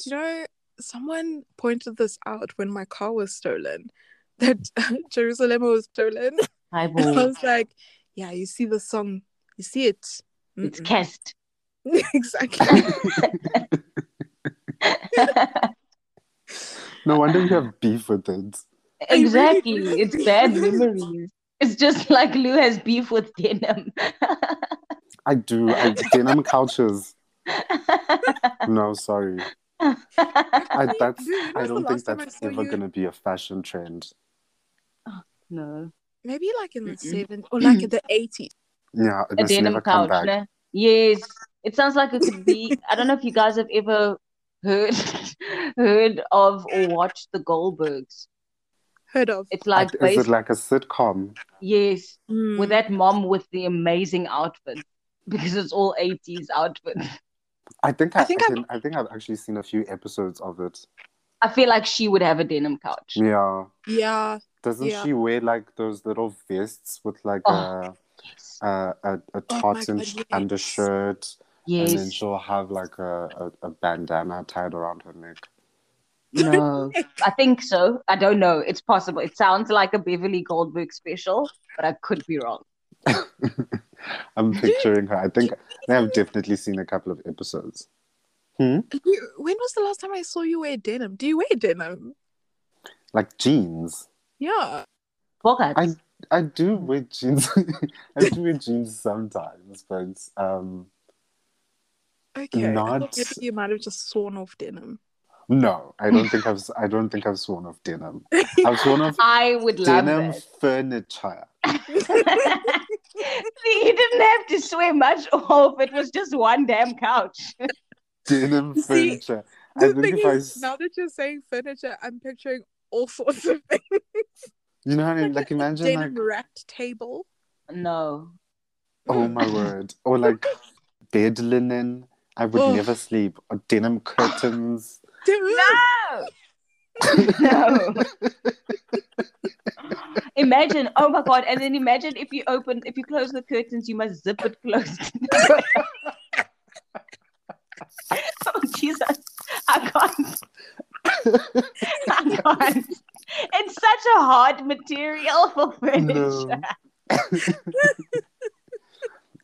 Do you know? Someone pointed this out when my car was stolen. That Jerusalem was stolen. hi, I was like, "Yeah, you see the song. You see it. It's Mm-mm. cast. exactly." No wonder you have beef with it. exactly. It's bad memories. It's just like Lou has beef with denim. I do. I, denim couches. No, sorry. I, that's. Dude, I don't think last time I that's ever you- gonna be a fashion trend. no. Maybe like in the 70s or like in the 80s. Yeah, it A must denim never come couch, back. ne? Yes. It sounds like it could be. I don't know if you guys have ever heard heard of or watched the Goldbergs. Heard of. It's like Like, is it like a sitcom? yes, Mm. with that mom with the amazing outfit because it's all 80s outfits. I think I, I I, think I've- can, I think I've actually seen a few episodes of it. I feel like she would have a denim couch. Yeah. Yeah. Doesn't Yeah. she wear like those little vests with like Oh, Yes. a, a a a Oh my tartan God, yes. undershirt, and then she'll have like a, a, a bandana tied around her neck. No. I think so. I don't know. It's possible. It sounds like a Beverly Goldberg special, but I could be wrong. I'm picturing her. I think I have definitely seen a couple of episodes. Hmm? You, when was the last time I saw you wear denim? Do you wear denim? Like jeans. Yeah. Bogart. I I do wear jeans. I do wear jeans sometimes, but um, Okay. I thought Not- maybe you might have just sworn off denim. no, I don't think I've I don't think I've sworn off denim. I've sworn off I would love denim that. furniture. See, you didn't have to swear much off. It was just one damn couch. Denim furniture. I The think thing if I, is, now that you're saying furniture, I'm picturing all sorts of things. you know what I mean? Like imagine denim like wrapped table. No. oh my word, or like bed linen. I would Oh. never sleep. Or denim curtains. No. No. imagine, oh my god, and then imagine if you open, if you close the curtains, you must zip it closed. oh Jesus, I can't. I can't. It's such a hard material for furniture. No.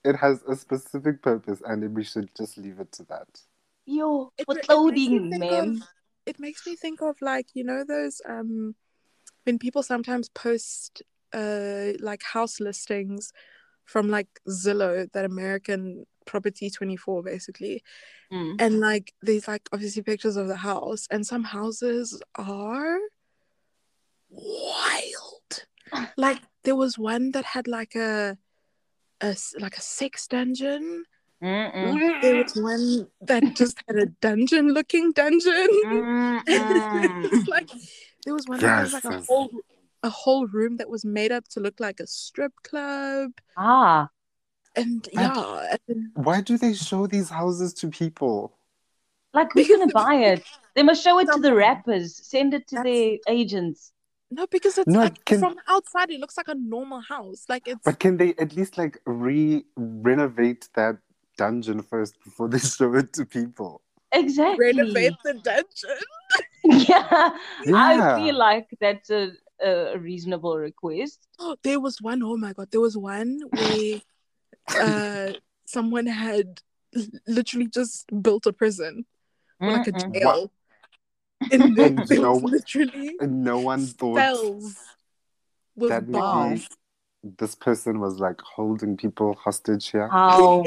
it has a specific purpose, and we should just leave it to that. Yo, for ma- it makes me clothing, ma'am. It makes me think of like you know those um when people sometimes post uh like house listings from like Zillow, that American property 24 basically. Mm. And like these like obviously pictures of the house and some houses are wild. like there was one that had like a a like a sex dungeon. Mm-mm. There was one that just had a dungeon looking dungeon. Like there was one that was like a whole a whole room that was made up to look like a strip club. Ah, And I- yeah, and Why do they show these houses to people? like who's gonna buy it? They must show it to the rappers, send it to That's- their agents. no, because it's No, like can- from outside it looks like a normal house. Like it's But can they at least like re renovate that dungeon first before they show it to people? Exactly. renovate the dungeon. Yeah. I feel like that's a, a reasonable request. There was one, oh my god, there was one where uh someone had literally just built a prison or like a jail. And there, And no- literally And no one thought cells with that bars. maybe this person was like holding people hostage here. How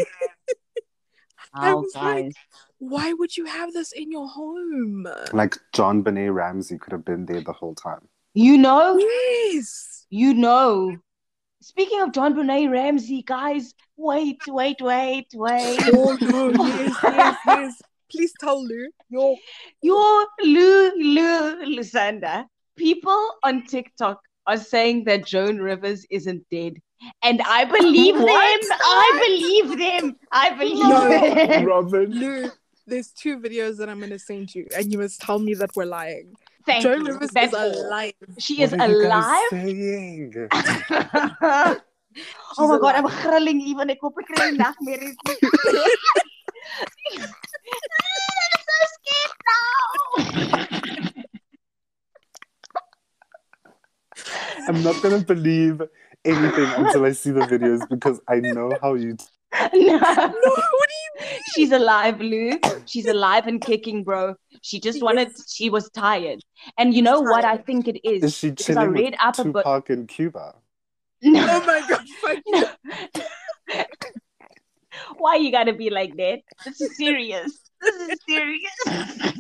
I oh, was like, why would you have this in your home? Like JonBenét Ramsey could have been there the whole time. You know, Yes. you know. Speaking of JonBenét Ramsey, guys, wait, wait, wait, wait. Oh no, yes, yes, yes. Please tell Lou. Your, Your Lou, Lou, Lusanda, people on TikTok are saying that Joan Rivers isn't dead. And I believe them. What? I believe them. I believe No. them. Robin. Lou, there's two videos that I'm gonna send you, and you must tell me that we're lying. Thank Joan you. Rivers That's is all. alive. She is What are you guys alive. saying? oh my god, I'm alive. grilling even. Ek hoop ek kry nagmerries. I'm ah, so scared now. I'm not gonna believe anything until I see the videos because I know how you. no. No, what do you She's alive, Lou. She's alive and kicking, bro. She just wanted, she was tired. And you know what I think it is? Is she Because I chilling read up. Tupac in Cuba? No. Oh my god, fuck. No. Why you gotta be like that? This is serious. This is serious.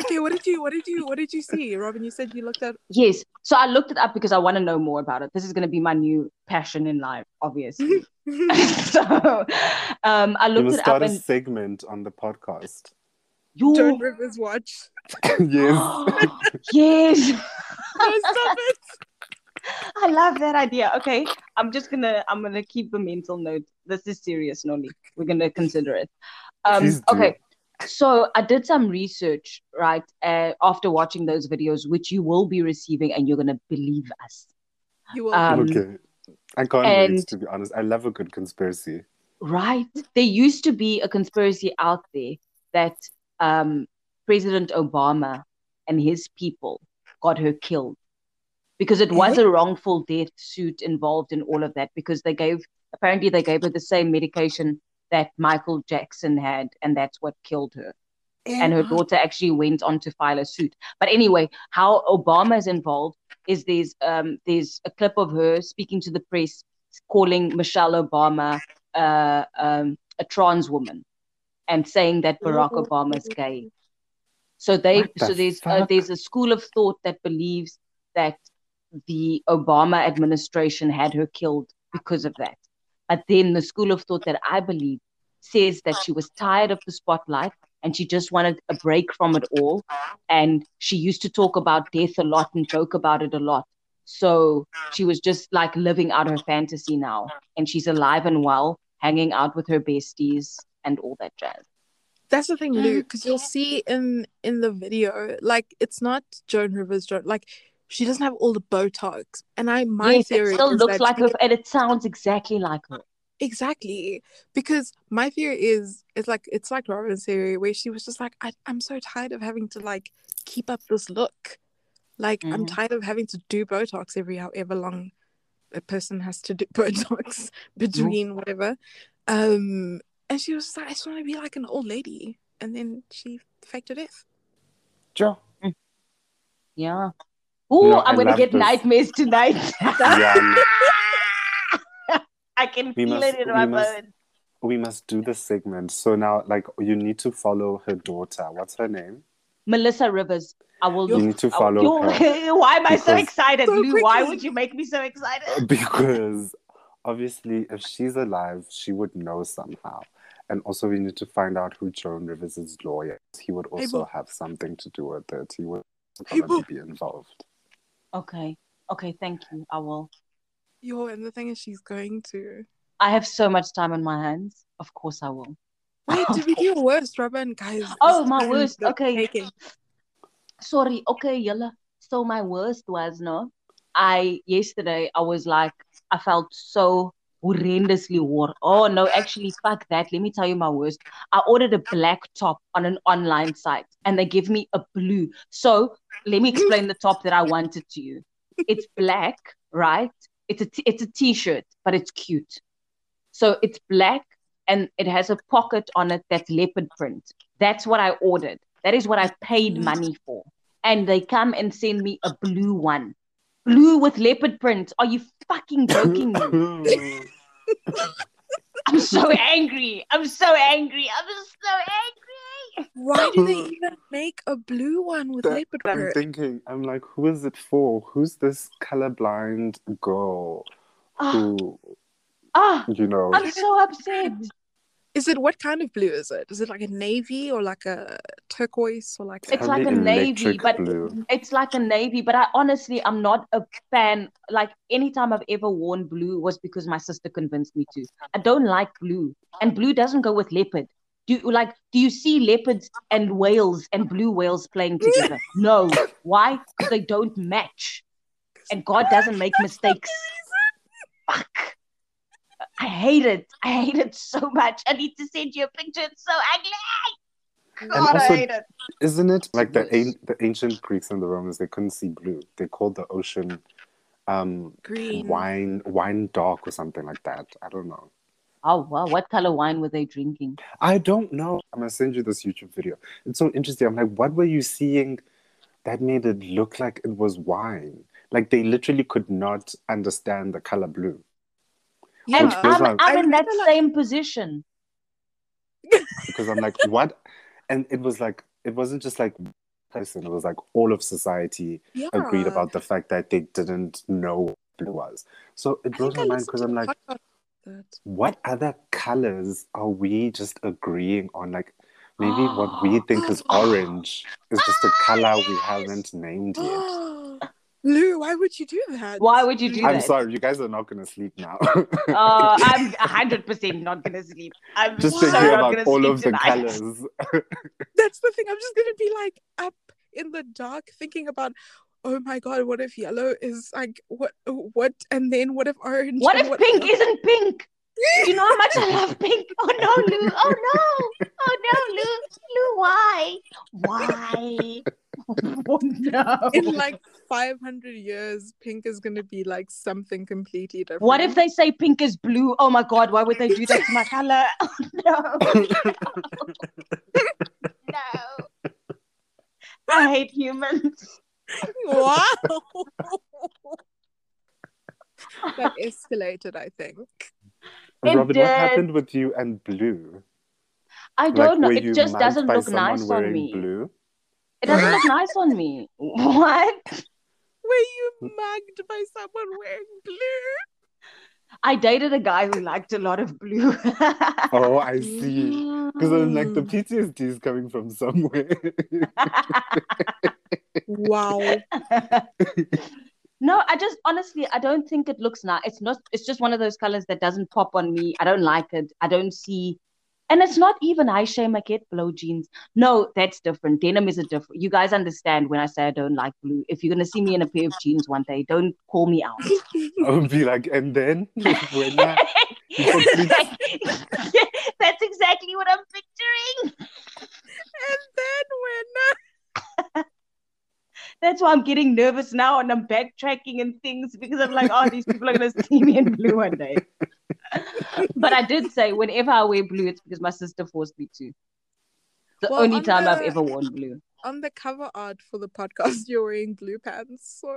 Okay, what did you what did you what did you see? Robin, you said you looked at yes. So I looked it up because I want to know more about it. This is gonna be my new passion in life, obviously. so um I You looked must it up start a and segment on the podcast. Joan you Rivers watch. yes. yes. No, stop it. I love that idea. Okay, I'm just gonna I'm gonna keep a mental note. This is serious, Noli. We're gonna consider it. Um, Please do. okay, so I did some research right uh, after watching those videos, which you will be receiving, and you're gonna believe us. You will Um, okay. I can't and- wait to be honest. I love a good conspiracy. Right? There used to be a conspiracy out there that um, President Obama and his people got her killed because it was a wrongful death suit involved in all of that because they gave apparently they gave her the same medication that Michael Jackson had and that's what killed her and her daughter actually went on to file a suit but anyway how Obama is involved is there's um there's a clip of her speaking to the press calling Michelle Obama uh, um, a trans woman and saying that Barack. Obama's gay. So they the so there's uh, there's a school of thought that believes that the Obama administration had her killed because of that. But then the school of thought that I believe says that she was tired of the spotlight and she just wanted a break from it all. And she used to talk about death a lot and joke about it a lot. So she was just like living out her fantasy now. And she's alive and well, hanging out with her besties and all that jazz. That's the thing, Lou, mm. because you'll see in in the video, like it's not Joan Rivers, Joan, like she doesn't have all the Botox. And I my yes, it theory still is looks like her, and it sounds exactly like her. Exactly. Because my theory is it's like it's like Robin's theory where she was just like, I, I'm so tired of having to like keep up this look. Like I'm Mhm. tired of having to do Botox every however long a person has to do Botox between whatever. Um and she was just like, I just want to be like an old lady. And then she faked her death. Joe. Yeah. Oh, No, I'm gonna get this. nightmares tonight. Yeah, I can We feel must- it in my must- bones. we must do the segment. So now, like, you need to follow her daughter. What's her name? Melissa Rivers. I will You need to follow Yo, her Why am I so excited, So Lou? Why would you make me so excited? because obviously, if she's alive, she would know somehow. And also, we need to find out who Joan Rivers' lawyer is. He would also Abel. have something to do with it. He would Abel. probably be involved. Okay. Okay, thank you. I will. Yo, and the thing is she's going to I have so much time on my hands. Of course I will. Wait, did we do your worst, Robin? Guys. Oh, my worst. Okay. Sorry. Okay, Yella. So my worst was no. I yesterday I was like I felt so horrendously wore. Oh no, actually fuck that. Let me tell you my worst. I ordered a black top on an online site and they give me a blue. So let me explain the top that I wanted to you. It's black, right? It's a t- it's a t-shirt, but it's cute. So it's black and it has a pocket on it that's leopard print. That's what I ordered. That is what I paid money for. And they come and send me a blue one. Blue with leopard print. Are you fucking joking me? I'm so angry. I'm so angry. I'm so angry. Why do they even make a blue one with That- leopard print? I'm thinking, I'm like, who is it for? Who's this colorblind girl Ah, who, ah, you know, I'm so upset. Is it what kind of blue is it? Is it like a navy or like a turquoise or like? It's like a navy, electric but blue. it's like a navy. But I honestly, I'm not a fan. Like anytime I've ever worn blue was because my sister convinced me to. I don't like blue, and blue doesn't go with leopard. Do you like? Do you see leopards and whales and blue whales playing together? No. Why? Because they don't match, and God doesn't make mistakes. Fuck. I hate it. I hate it so much. I need to send you a picture. It's so ugly. God, also- I hate it. Isn't it like the an- the ancient Greeks and the Romans? They couldn't see blue. They called the ocean um, green. wine wine dark or something like that. I don't know. Oh wow, what color wine were they drinking? I don't know. I'm gonna send you this YouTube video. It's so interesting. I'm like, what were you seeing that made it look like it was wine? Like they literally could not understand the color blue. Yeah. And Which I'm, goes on. I'm in that like- same position. Because I'm like, what? And it was like, it wasn't just like one person. It was like all of society yeah. agreed about the fact that they didn't know what blue was. So it blows my I mind because I'm like, podcast about that. what other colors are we just agreeing on? Like maybe what we think is orange is just a color we haven't named yet. Lou, why would you do that? Why would you do that? I'm sorry, you guys are not gonna sleep now. Uh, I'm hundred percent not gonna sleep. I'm just thinking not about gonna all sleep of the tonight. colors. That's the thing. I'm just gonna be like up in the dark thinking about. Oh my god! What if yellow is like what? What? And then what if orange? What and if pink isn't pink? Do you know how much I love pink? Oh no, Lou! Oh no! Oh no, Lou! Lou, why? Why? Oh no! in like 500 years, pink is gonna be like something completely different. What if they say pink is blue? Oh my god, why would they do that to my color? Oh, no. No. I hate humans. Wow. that escalated, I think. It Robin, what happened with you and blue? I don't know. It just doesn't look nice on me. Blue? It doesn't look nice on me. What? Were you mugged by someone wearing blue? I dated a guy who liked a lot of blue. Oh, I see. Because I'm like, the. PTSD is coming from somewhere. Wow. No, I just honestly, I don't think it looks nice. It's not. It's just one of those colors that doesn't pop on me. I don't like it. I don't see. And it's not even I shame I get blue jeans. No, that's different. Denim is a different. You guys understand when I say I don't like blue. If you're gonna see me in a pair of jeans one day, don't call me out. I would be like, and then when I, That's exactly what I'm picturing. and then when That's why I'm getting nervous now and I'm backtracking and things because I'm like, oh, these people are gonna see me in blue one day. but I did say whenever I wear blue, it's because my sister forced me to. The Well, only on time I've ever worn blue. on the cover art for the podcast, you're wearing blue pants, so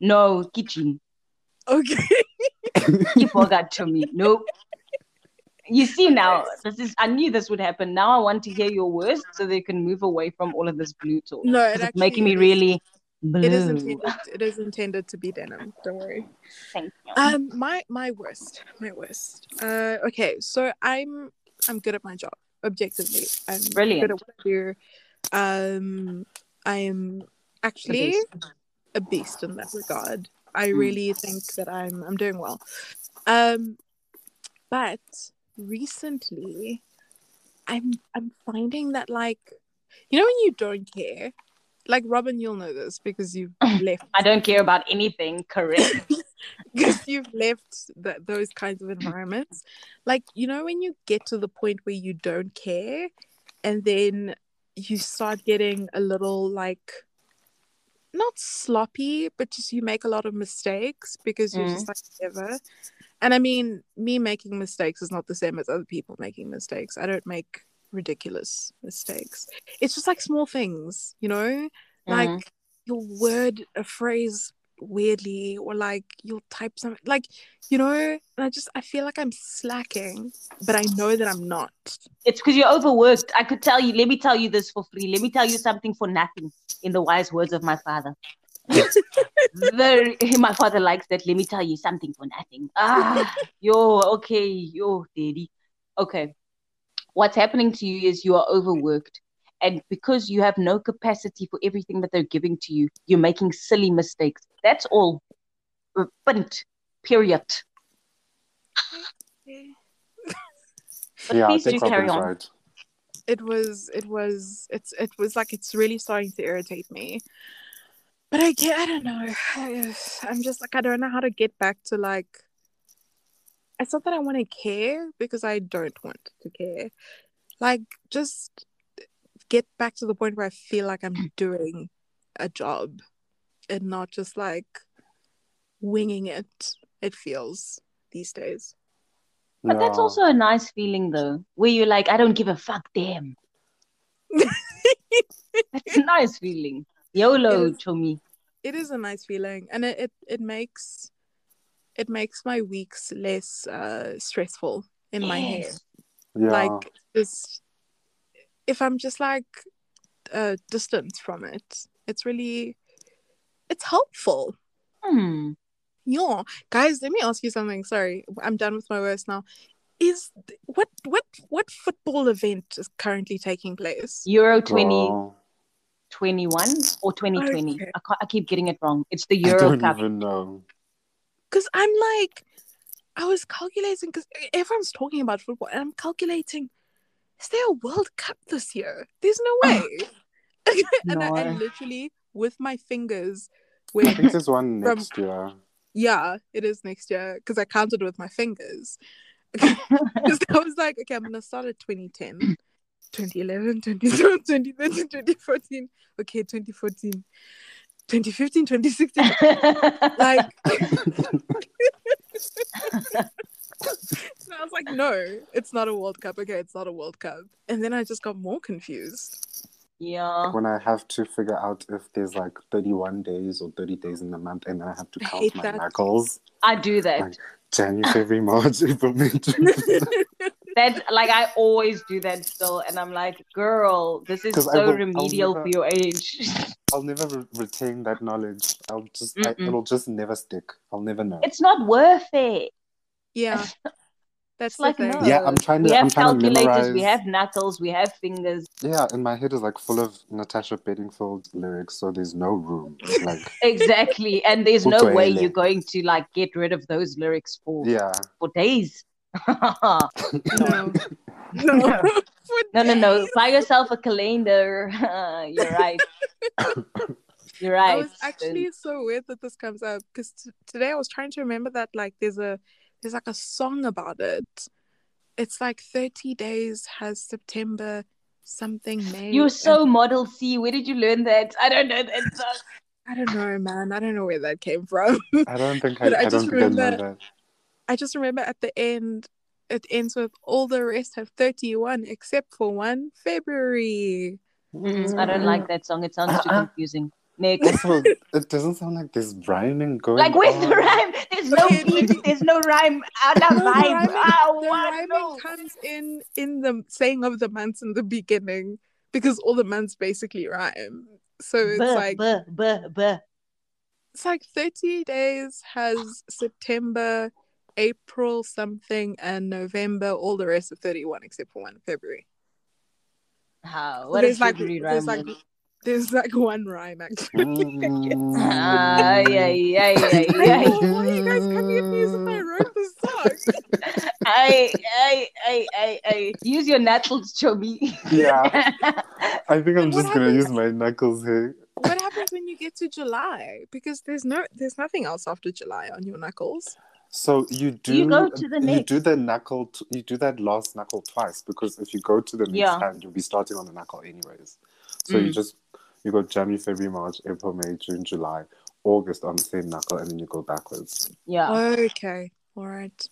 No, kitchen. okay. You forgot to me. Nope. You see now, this is I knew this would happen. Now I want to hear your worst so they can move away from all of this blue talk. No, it it's making me really blue. It is intended. It is intended to be denim. Don't worry. Thank you. Um, my my worst, my worst. Uh, okay, so I'm I'm good at my job. Objectively, I'm Brilliant. good at what I do. Um, I am actually best. a beast in that regard. I Mm. really think that I'm I'm doing well. Um, but recently, I'm I'm finding that like, you know, when you don't care, like Robin, you'll know this because you've left I don't care about anything, correct? because you've left the, those kinds of environments. Like, you know, when you get to the point where you don't care and then you start getting a little like, not sloppy, but just you make a lot of mistakes because you're mm. just like, whatever. And I mean, me making mistakes is not the same as other people making mistakes. I don't make ridiculous mistakes. It's just like small things, you know? Like Mhm. your word, a phrase weirdly or like you'll type something like you know and i just i feel like i'm slacking but i know that i'm not It's because you're overworked. I could tell you. Let me tell you this for free. Let me tell you something for nothing. In the wise words of my father. Very, my father likes that. Let me tell you something for nothing. Ah, yo, okay, yo, daddy. Okay. What's happening to you is you are overworked. And because you have no capacity for everything that they're giving to you, you're making silly mistakes. That's all. Punt. Period. But yeah, I please do think carry Robin's on. right. it was it was it's it was like it's really starting to irritate me but i get i don't know I, i'm just like i don't know how to get back to like it's not that i want to care because i don't want to care like just get back to the point where i feel like i'm doing a job and not just like winging it it feels these days But that's also a nice feeling, though, where you're like, I don't give a fuck, damn. That's a nice feeling. YOLO, It is. Chomi. It is a nice feeling and it, it it makes it makes my weeks less uh stressful in my head. Yeah. like just if i'm just like uh distant from it it's really it's helpful. Hmm. yeah. Guys let me ask you something. Sorry i'm done with my words now. Is what what what football event is currently taking place? Euro 2021 Girl, or 2020. Okay. I, can't, I keep getting it wrong. It's the I Euro don't Cup. even know. because i'm like i was calculating because everyone's talking about football and i'm calculating is there a world cup this year there's no oh. way and I, I literally with my fingers I went think there's one From- next year. yeah it is next year because i counted with my fingers because i was like okay i'm gonna start at 2010 2011 2012 2013 2014 okay 2014 2015 2016 like I was like, no, it's not a World Cup. Okay, it's not a World Cup. And then I just got more confused. yeah. when I have to figure out if there's like 31 days or 30 days in the month, and then I have to I count my that. knuckles. I do that. Like- January, February, March, April, May, June. That's like I always do that still, and I'm like, girl, this is so will- remedial never- for your age. I'll never re- retain that knowledge. I'll just, I, it'll just never stick. I'll never know. it's not worth it. yeah, that's like thing. no. Yeah, I'm trying We to- have I'm trying to calculators. We have knuckles. We have fingers. Yeah, and my head is like full of Natasha Bedingfield lyrics, so there's no room. Like, Exactly, and there's no way you're going to like get rid of those lyrics for yeah. for days. No, no, No, no, no. Buy yourself a calendar. You're right. You're I right. was actually so weird that this comes up because t- today I was trying to remember that like there's a there's like a song about it. It's like 30 days has September something May. You're and- so Model C. Where did you learn that? I don't know that song. I don't know, man. I don't know where that came from. I don't think I, I I, don't just think I know remember- that. I just remember at the end, it ends with all the rest have 31 except for one February. I don't like that song. It sounds too Uh-uh. confusing. Next. Also, it doesn't sound like there's rhyming going Like, where's on. the rhyme? There's no beat. There's no rhyme. Ah, no No, the vibe. rhyming- Ah, The rhyming No. comes in in the saying of the months in the beginning because all the months basically rhyme. So it's Buh, like buh, buh, buh. it's like 30 days has September, April something, and November. All the rest of 31 except for one February. How? What there's is like February there's rhyme? like there's like one rhyme actually. Mm. Ay, ay, ay, ay, I ay. know, why are you guys coming at me as if I wrote this song? Ay, ay, ay, ay, ay. Use your knuckles, Chobi. Yeah, I think I'm just gonna happens- use my knuckles here. what happens when you get to July? Because there's no there's nothing else after July on your knuckles. So you do You go to the you do the knuckle you do that last knuckle twice because if you go to the next Yeah. hand you'll be starting on the knuckle anyways. So you Mm. just you go January, February, March, April, May, June, July, August on the same knuckle and then you go backwards. yeah. Okay, all right.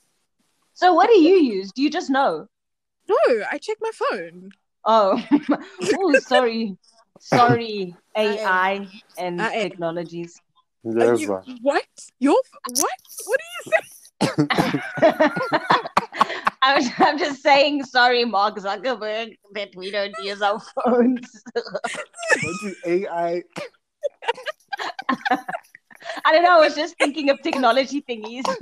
So what do you use? Do you just know? No, I check my phone. Oh, oh, sorry, sorry, AI and AI. technologies. And Yes. you, what? Your what? What do you say? I'm, I'm just saying sorry, Mark Zuckerberg, that we don't use our phones. What do AI? I don't know. I was just thinking of technology thingies.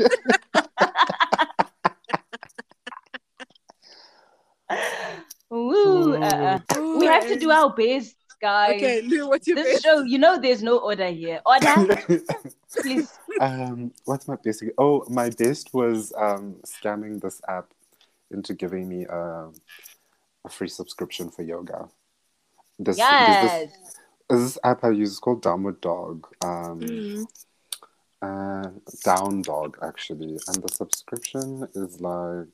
Woo! Uh, uh. We have to do our best, guys. Okay, Lou, what's your This best? show, you know, there's no order here. Order, please. um, what's my basic? Oh, my best was um scamming this app into giving me a, a free subscription for yoga. This, Yes. this, there's this app I use. is called Downward Dog. Um, Mm. uh, Down Dog actually, and the subscription is like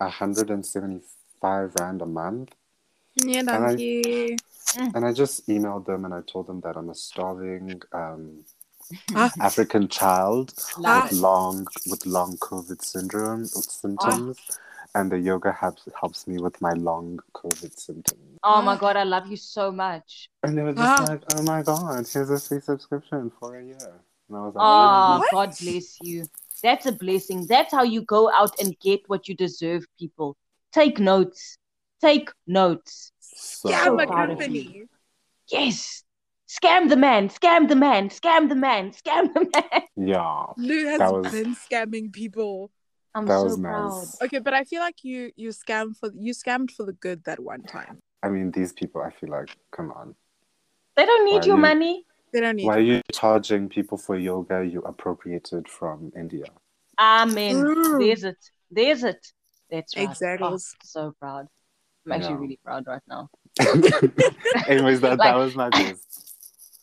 hundred and seventy-five rand a month. Yeah, And I- thank you. And I just emailed them and I told them that I'm a starving um, Ah. African child Love with long with long COVID syndrome symptoms, and the yoga helps helps me with my long COVID symptoms. Oh my god, I love you so much. And they were just Ah. like, "Oh my god, here's a free subscription for a year." And I was like, Oh, What? God bless you. That's a blessing. That's how you go out and get what you deserve, people. Take notes. Take notes. So Yeah, so my proud of company. Yes. Scam the man. Scam the man. Scam the man. Scam the man. yeah, Lou has That was- been scamming people. I'm That so was proud. nice. Okay, but I feel like you you scammed for you scammed for the good that one time. I mean, these people, I feel like, come on, They don't need Why your you- money. They don't need. why are you charging people for yoga you appropriated from India? Amen. Mm. There's it. There's it. That's right. Exactly. Oh, so proud. I'm actually Yeah. really proud right now. Anyways, that, Like- that was my best.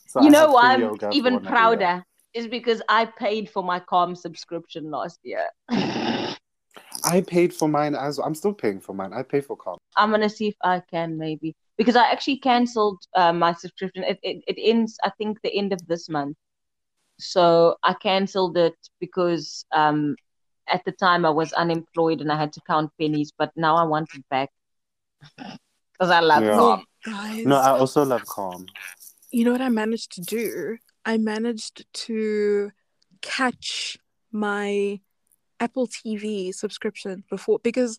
So you I know why I'm even one every year. prouder? Is because I paid for my Calm subscription last year. I paid for mine as I'm still paying for mine. I pay for Calm. I'm gonna see if I can maybe because I actually cancelled uh, my subscription. It, it it ends I think the end of this month, so I cancelled it because um at the time I was unemployed and I had to count pennies, but now I want it back because I love Yeah. Calm. Guys, No, I also love Calm. you know what I managed to do? I managed to catch my Apple TV subscription before because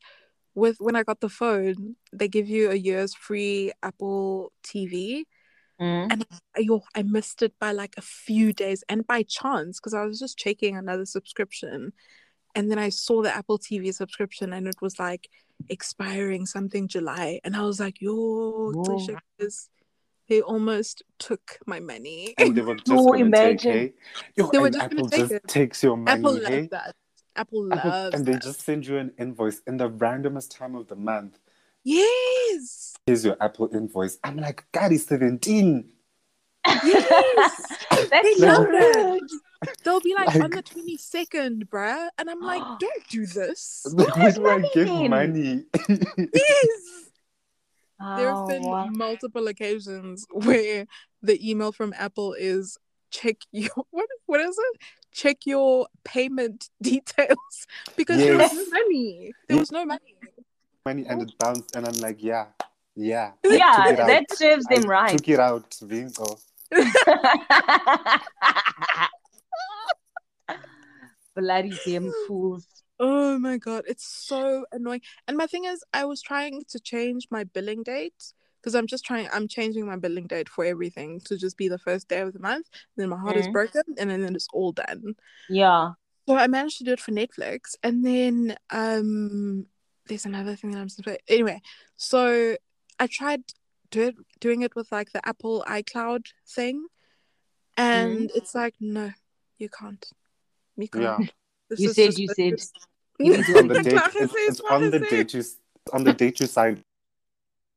with when I got the phone, they give you a year's free Apple TV. Mm. And I, yo, I missed it by like a few days and by chance because I was just checking another subscription and then I saw the Apple TV subscription and it was like expiring something July and I was like, yo, delicious. They almost took my money. And they were just Oh, gonna imagine. take, hey? Yo, They were and just gonna Apple take just it. takes your money, Apple hey? loves that. Apple Apple- loves and they just send you an invoice in the randomest time of the month. Yes. Here's your Apple invoice. I'm like, God, it's 17. Yes. That's They so love good. They'll be like, Like- on the 22nd, bruh. And I'm like, don't do this. Where do I get money? money? Yes. There have Oh, been wow. multiple occasions where the email from Apple is check your what what is it? Check your payment details because there was no money. There was no money. money and it bounced, and I'm like, yeah, yeah. yeah, Took out. that serves them right. Took it out, Vinko. Bloody damn fools. Oh my god, it's so annoying. And my thing is, I was trying to change my billing date because I'm just trying. I'm changing my billing date for everything to just be the first day of the month. Then my heart is Mm. broken, and then it's all done. Yeah. So I managed to do it for Netflix, and then um, there's another thing that I'm supposed. Anyway, so I tried do it, doing it with like the Apple iCloud thing, and it's like no, you can't. You. Yeah. This You is said, you said. it's- It's on the date. It's, it's on the date you on the date you signed.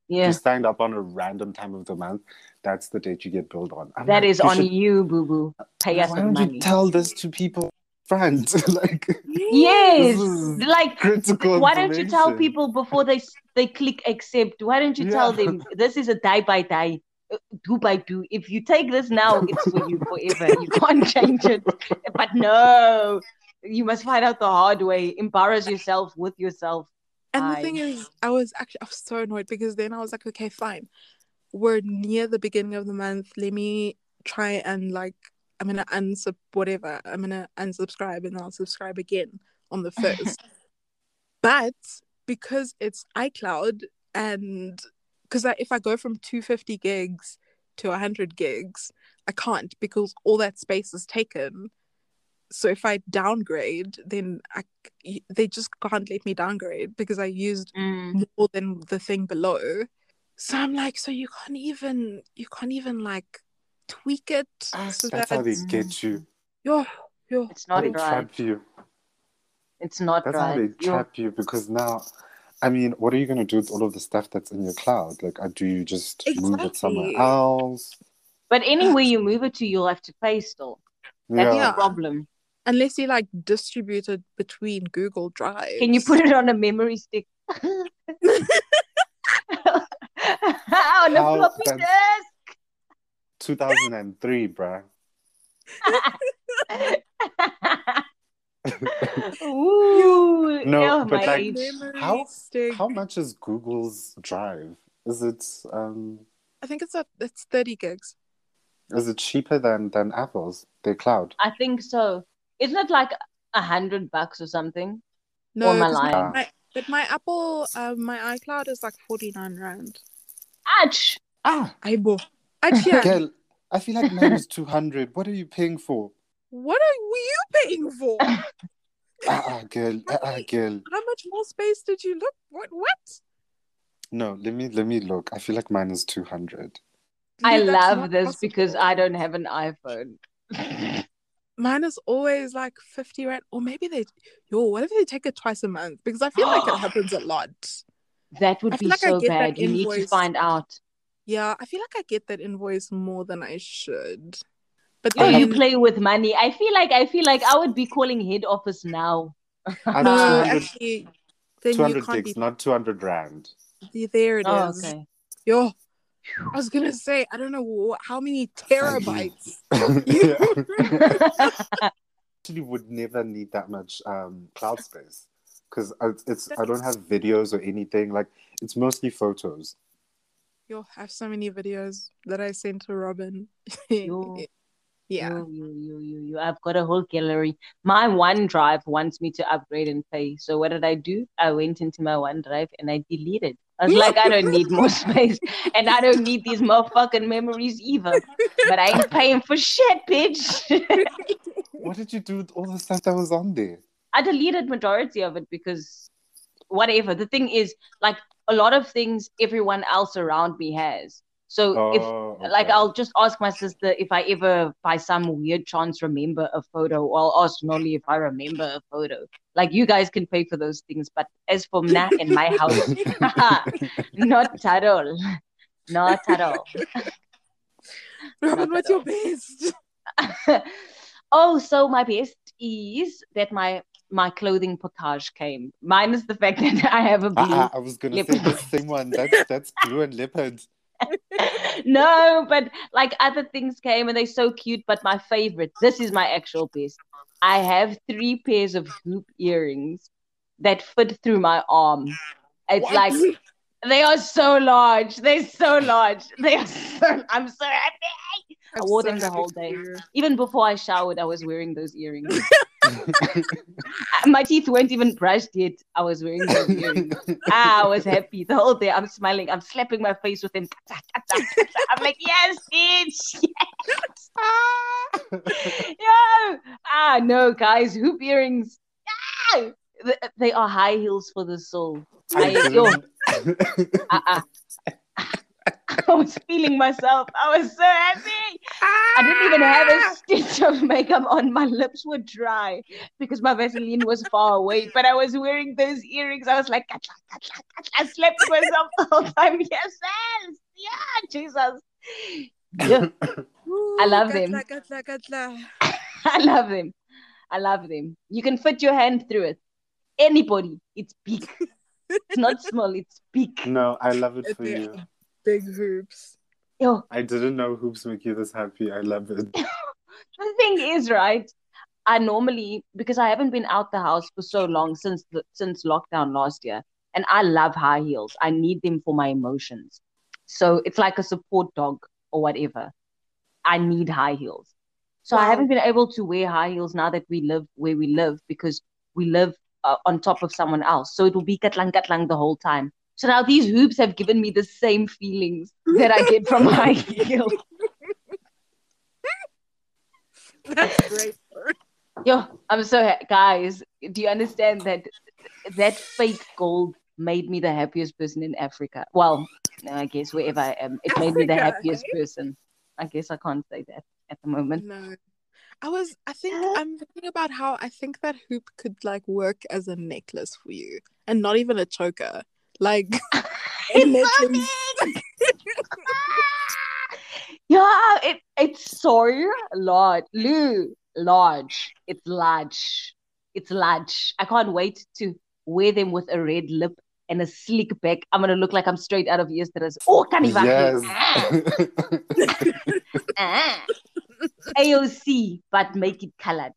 Yeah. You signed up on a random time of the month. That's the date you get billed on. I'm That like, is you on should- you, boo boo. Pay us Why the don't money. you tell this to people friends like yes. Like critical. why don't you tell people before they they click accept? Why don't you tell them this is a die by die, do by do? If you take this now, it's for you forever. You can't change it. But no, you must find out the hard way. Embarrass yourself with yourself. And the thing is, I was actually I was so annoyed because then I was like, okay, fine. We're near the beginning of the month. Let me try and like I'm gonna unsub whatever. I'm gonna unsubscribe and I'll subscribe again on the first. but because it's iCloud and because if I go from 250 gigs to 100 gigs, I can't because all that space is taken. So if I downgrade, then I, they just can't let me downgrade because I used Mm. more than the thing below. So I'm like, so you can't even you can't even like tweak it Ah, so that's that how they get you. yo yo It's not they right. trap you. It's not That's how they right. You're- trap you because now, I mean, what are you going to do with all of the stuff that's in your cloud? Like, uh, do you just move it somewhere else? But anywhere you move it to, you'll have to pay still. That's Yeah. the problem. unless you like distribute it between Google Drive. Can you put it on a memory stick? on a floppy disk. 2003, bruh. Ooh, No, but like, how- stick. How much is Google's Drive? Is it um I think it's a it's 30 gigs. is it cheaper than than Apple's? Their cloud. I think so. Isn't it like a hundred bucks or something? No, am I 'cause my- lying? my- but my Apple, uh, my iCloud is like 49 rand. Ouch! Ah, Aibo. Actually, girl, I feel like mine is 200. What are you paying for? What are you paying for? Ah, ah, girl, ah, girl. How much more space did you look? What? What? No, let me let me look. I feel like mine is 200. I Dude, love not this because. I don't have an iPhone. Mine is always like 50 rand, or maybe they, yo, what if they take it twice a month? Because I feel like it happens a lot. That would be like so bad. You need to find out. Yeah, I feel like I get that invoice more than I should. But Oh, then, you play with money. I feel like I feel like I would be calling head office now. I'm no, 200, actually, then you 200 can't gigs, be. not 200 rand. There it is. Oh, okay. Yo, I was gonna say I don't know wh- how many terabytes. I actually, would never need that much um, cloud space because it's I don't have videos or anything. Like it's mostly photos. Yo, I have so many videos that I sent to Robin. Yo. Yeah. You, you, you, you, you. I've got a whole gallery. My OneDrive wants me to upgrade and pay. So what did I do? I went into my OneDrive and I deleted. I was like, I don't need more space, and I don't need these motherfucking memories either. But I ain't paying for shit, bitch. What did you do with all the stuff that was on there? I deleted majority of it because whatever. The thing is, like a lot of things everyone else around me has. So if Oh, like. I'll just ask my sister if I ever by some weird chance remember a photo, or I'll ask Nolly if I remember a photo. Like you guys can pay for those things, but as for Mna in my house, not at all. Not at all. Robin, Not what's your best? oh, so my best is that my my clothing package came. Minus the fact that I have a blue Ah, ah, I was gonna say the same one. That's that's blue and leopard. no, but like other things came and they're so cute. But my favorite, this is my actual best. I have three pairs of hoop earrings that fit through my arm. It's What? like they are so large. They're so large. They are so. I'm so happy. I I'm wore so them the whole day. Even before I showered, I was wearing those earrings. my teeth weren't even brushed yet. I was wearing earrings. Ah, I was happy the whole day. I'm smiling. I'm slapping my face with them. I'm like, yes, bitch. Yes. Yo. Ah, no, guys. Hoop earrings. Ah, they are high heels for the soul. I yo, ah. I was feeling myself. I was so happy. I didn't even have a ah! stitch of makeup on. My lips were dry because my Vaseline was far away. But I was wearing those earrings. I was like, "Katla, katla, katla." I slept with myself the whole time. Yes, yes, yeah, Jesus. Yeah, Ooh, I love katla, them. katla, katla. I love them. I love them. You can fit your hand through it. Anybody. It's big. It's not small. It's big. no, I love it for you. Big hoops. Yo, I didn't know hoops make you this happy. I love it. the thing is, right? I normally because I haven't been out the house for so long since the, since lockdown last year, and I love high heels. I need them for my emotions. So it's like a support dog or whatever. I need high heels. So I haven't been able to wear high heels now that we live where we live because we live uh, on top of someone else. So it will be katlang katlang the whole time. So now these hoops have given me the same feelings that I get from high heels. That's great. Yo, I'm so ha- guys. Do you understand that that fake gold made me the happiest person in Africa? Well, no, I guess wherever I am, it made me the happiest person. I guess I can't say that at the moment. No. I was I think uh. I'm thinking about how I think that hoop could like work as a necklace for you and not even a choker. Like a necklace. yeah, it it's so large. Lou, large. It's large. It's large. I can't wait to wear them with a red lip and a sleek back. I'm gonna look like I'm straight out of yesterday's. Oh, can Yes. Ah. AOC, but make it colored.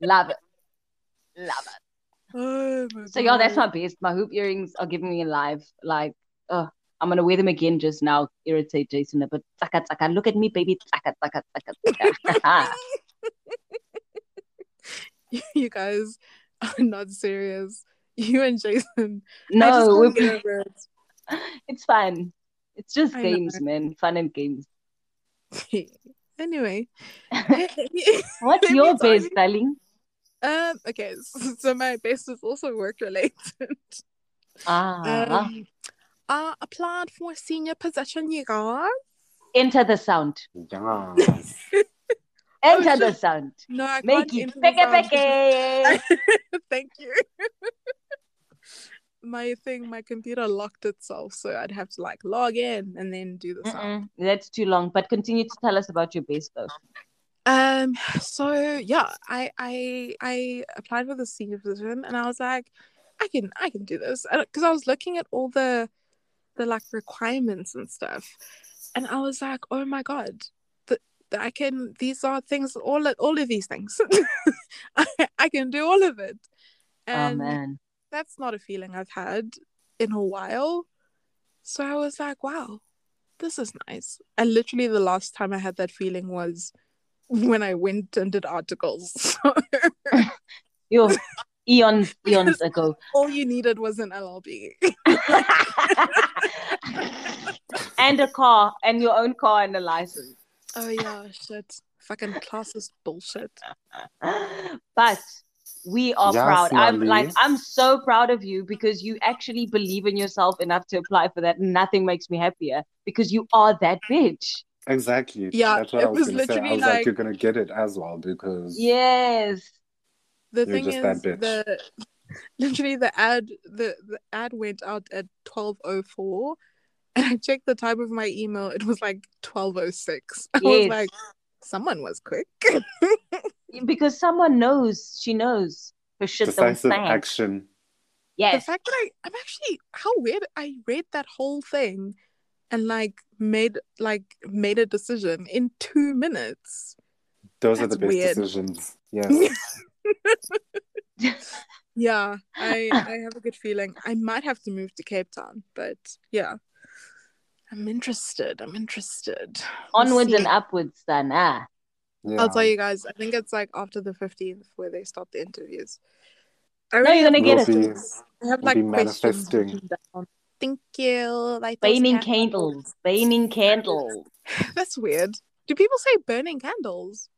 Love it. Love it. Oh my So yeah, that's my best. My hoop earrings are giving me life. Like, uh, I'm gonna wear them again just now. Irritate Jason a bit. Tsaka tsaka. Look at me, baby. Tsaka tsaka tsaka tsaka. you guys are not serious. You and Jason. No, we're, it. it's fun. It's just I know. games, man. Fun and games. anyway. What's your best, darling? Um okay, so, my best is also work related. Ah, Um I applied for a senior position, you guys. enter the sound. yes. Enter the Oh, shit. sound. No, I Make can't it enter the peke peke. Thank you. my thing, my computer locked itself, so I'd have to like log in and then do the sound. Mm-mm, That's too long. But continue to tell us about your base though. Um, so yeah, I I I applied for the senior position and I was like, I can I can do this because I was looking at all the the like requirements and stuff, and I was like, oh my god, the- I can these are things all all of these things, I I can do all of it, Oh and man. that's not a feeling I've had in a while. So I was like, wow, this is nice. And literally the last time I had that feeling was when I went and did articles. So Yo, eons, eons ago. all you needed was an LLB. and a car, and your own car and a license. Oh yeah, shit. Fucking classist bullshit. But we are Yes, proud. I'm like, I'm so proud of you because you actually believe in yourself enough to apply for that. Nothing makes me happier because you are that bitch. Exactly. Yeah, That's what it I was, was gonna say. I was like, like- you're gonna get it as well because Yes. The thing is that bitch. the literally the ad the, the ad went out at twelve oh four and I checked the time of my email, it was like twelve oh six. I was like, someone was quick. Because someone knows. She knows her shit don't decisive stank. action. the fact that I, I'm actually how weird I read that whole thing and like made like made a decision in two minutes. Those are the That's best weird. decisions. Yes. Yeah, I I have a good feeling. I might have to move to Cape Town, but yeah. I'm interested. I'm interested. Onwards and upwards, then. Ah. yeah. I'll tell you guys, I think it's like after the 15th where they start the interviews. I No, you're gonna get it. be- I have like questions manifesting. down. Thank you. Like those Burning candles. candles. Burning candles. That's weird. Do people say burning candles?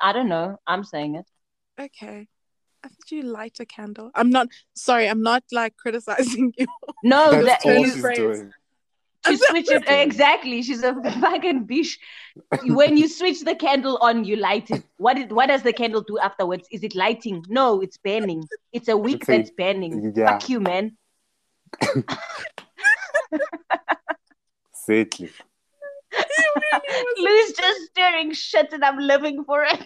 I don't know. I'm saying it. Okay. I thought you light a candle. I'm not sorry, I'm not like criticizing you. No, That's that, all you- you, she's phrase. doing. to switch it exactly. She's a fucking bitch. When you switch the candle on, you light it. What did, what does the candle do afterwards? Is it lighting? No, it's burning. It's a wick It's a- that's burning. yeah. Fuck you, man. Exactly. Lou's just staring shit and I'm living for it.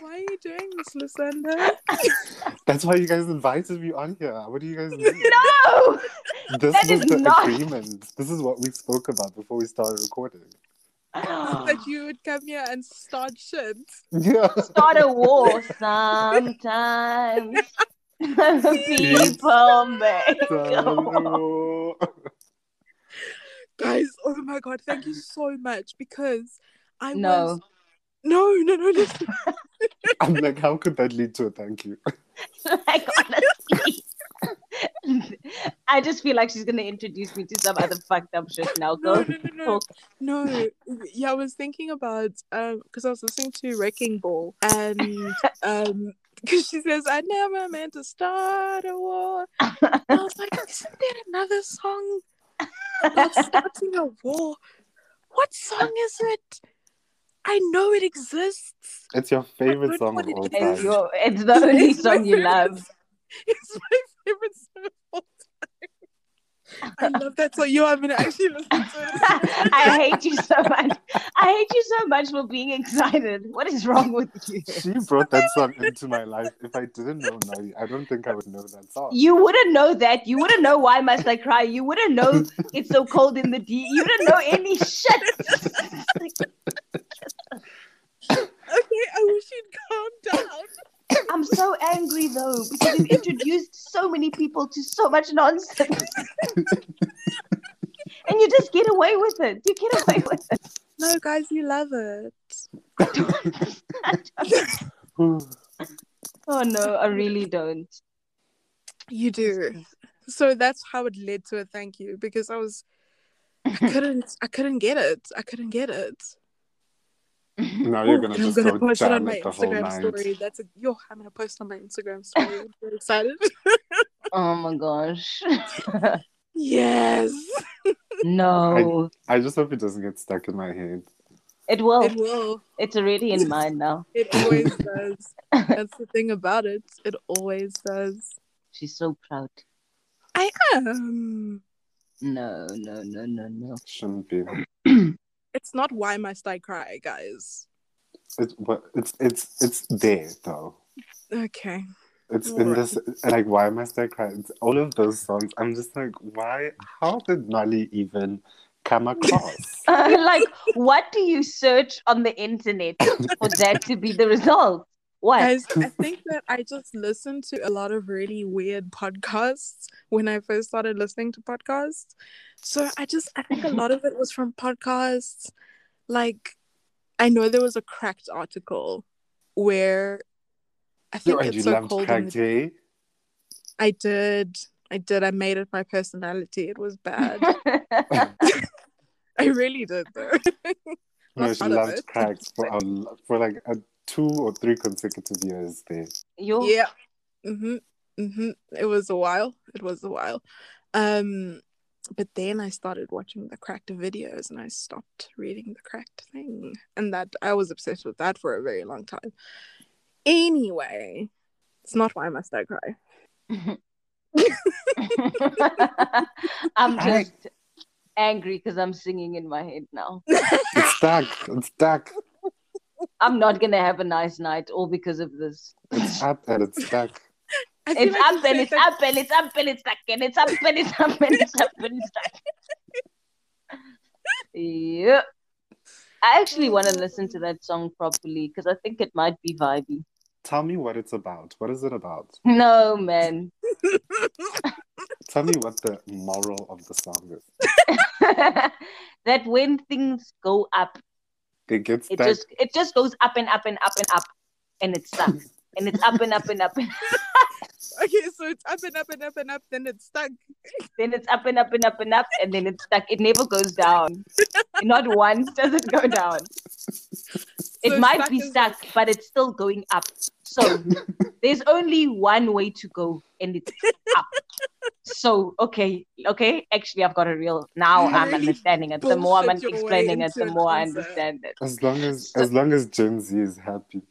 Why are you doing this, Lusanda? That's why you guys invited me on here. What do you guys mean? No! This That was is the not- agreement. This is what we spoke about before we started recording. that you would come here and start shit. Yeah. Start a war sometimes. People make. So- Guys, oh my god, thank you so much because I No. was no, no, no, listen. I'm like, how could that lead to a thank you? like honestly. I just feel like she's gonna introduce me to some other fucked up shit now. No, Go. no, no, no, talk. no. Yeah, I was thinking about um because I was listening to Wrecking Ball and um because she says I never meant to start a war. And I was like, isn't there another song about starting a war? What song is it? I know it exists. It's your favorite song of all it- It's, time. your, it's the only song you love. It's my favorite song of all time. I love that song. you I'm gonna actually listen to it. I hate you so much. I hate you so much for being excited. What is wrong with you? She brought that song into my life. If I didn't know Nari, I don't think I would know that song. You wouldn't know that. You wouldn't know why must I cry. You wouldn't know it's so cold in the D. You didn't know any shit. Okay, I wish you'd calm down. I'm so angry though because you've introduced so many people to so much nonsense. and you just get away with it. You get away with it. No, guys, you love it. Oh no, I really don't. You do. So that's how it led to a thank you because I was I couldn't I couldn't get it. I couldn't get it. now you're gonna I'm just gonna go post it on my it the whole Instagram story. That's a yo, I'm gonna post on my Instagram story. I'm very excited. Oh my gosh. yes. no. I just hope it doesn't get stuck in my head. It will. It will. It's already in mine now. It always does. That's the thing about it. It always does. She's so proud. I am. No, no, no, no, no. Shouldn't be. It's not why must I cry, guys. It's but it's it's it's there though. Okay. It's in Alright. this like why must I cry? It's all of those songs. I'm just like, why? How did Nali even come across? Uh, like, what do you search on the internet for that to be the result? What? Guys, I think that I just listened to a lot of really weird podcasts when I first started listening to podcasts. So I just I think a lot of it was from podcasts. Like I know there was a cracked article where I think and it's so cold. in Crack the- J. I did. I did. I made it my personality. It was bad. I really did though. No, Not she loved cracked for a, for like a two or three consecutive years there. Yo, yeah. Mhm. Mhm. It was a while. It was a while. Um but then I started watching the cracked videos and I stopped reading the cracked thing. And that I was obsessed with that for a very long time. Anyway, it's not why must I cry. I'm I- just angry because I'm singing in my head now. It's stuck. It's stuck. I'm not gonna have a nice night all because of this. It's up and it's stuck. I feel It's like up and it's said that- up and it's up and it's stuck and it's up and it's up and it's up and it's stuck. Yeah. I actually want to listen to that song properly because I think it might be vibey. Tell me what it's about. What is it about? No, man. Tell me what the moral of the song is. that when things go up, It gets it stuck. just it just goes up and up and up and up, and it stuck, and it's up and up and up, Okay, so it's up and up and up and up, then it's stuck. then it's up and up and up and up, and then it's stuck. It never goes down. Not once does it go down. It might stuck be is stuck, but it's still going up. So there's only one way to go, and it's up. So okay, okay. Actually, I've got a real. Now You I'm really understanding it. The more I'm bullshit your way explaining it, the more I understand it. As long as as long as Gen Z is happy.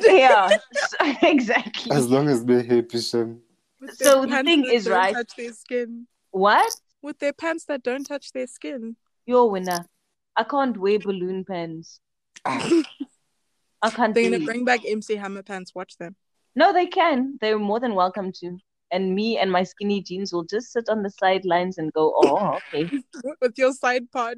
Yeah, exactly. As long as they're happy, Shem. With So the pants thing that is, don't right- Touch their skin. What? With their pants that don't touch their skin. You're a winner. I can't wear balloon pants. I can't They're gonna bring back MC Hammer pants. Watch them. No, they can. They're more than welcome to. And me and my skinny jeans will just sit on the sidelines and go, oh, okay. With your side pod.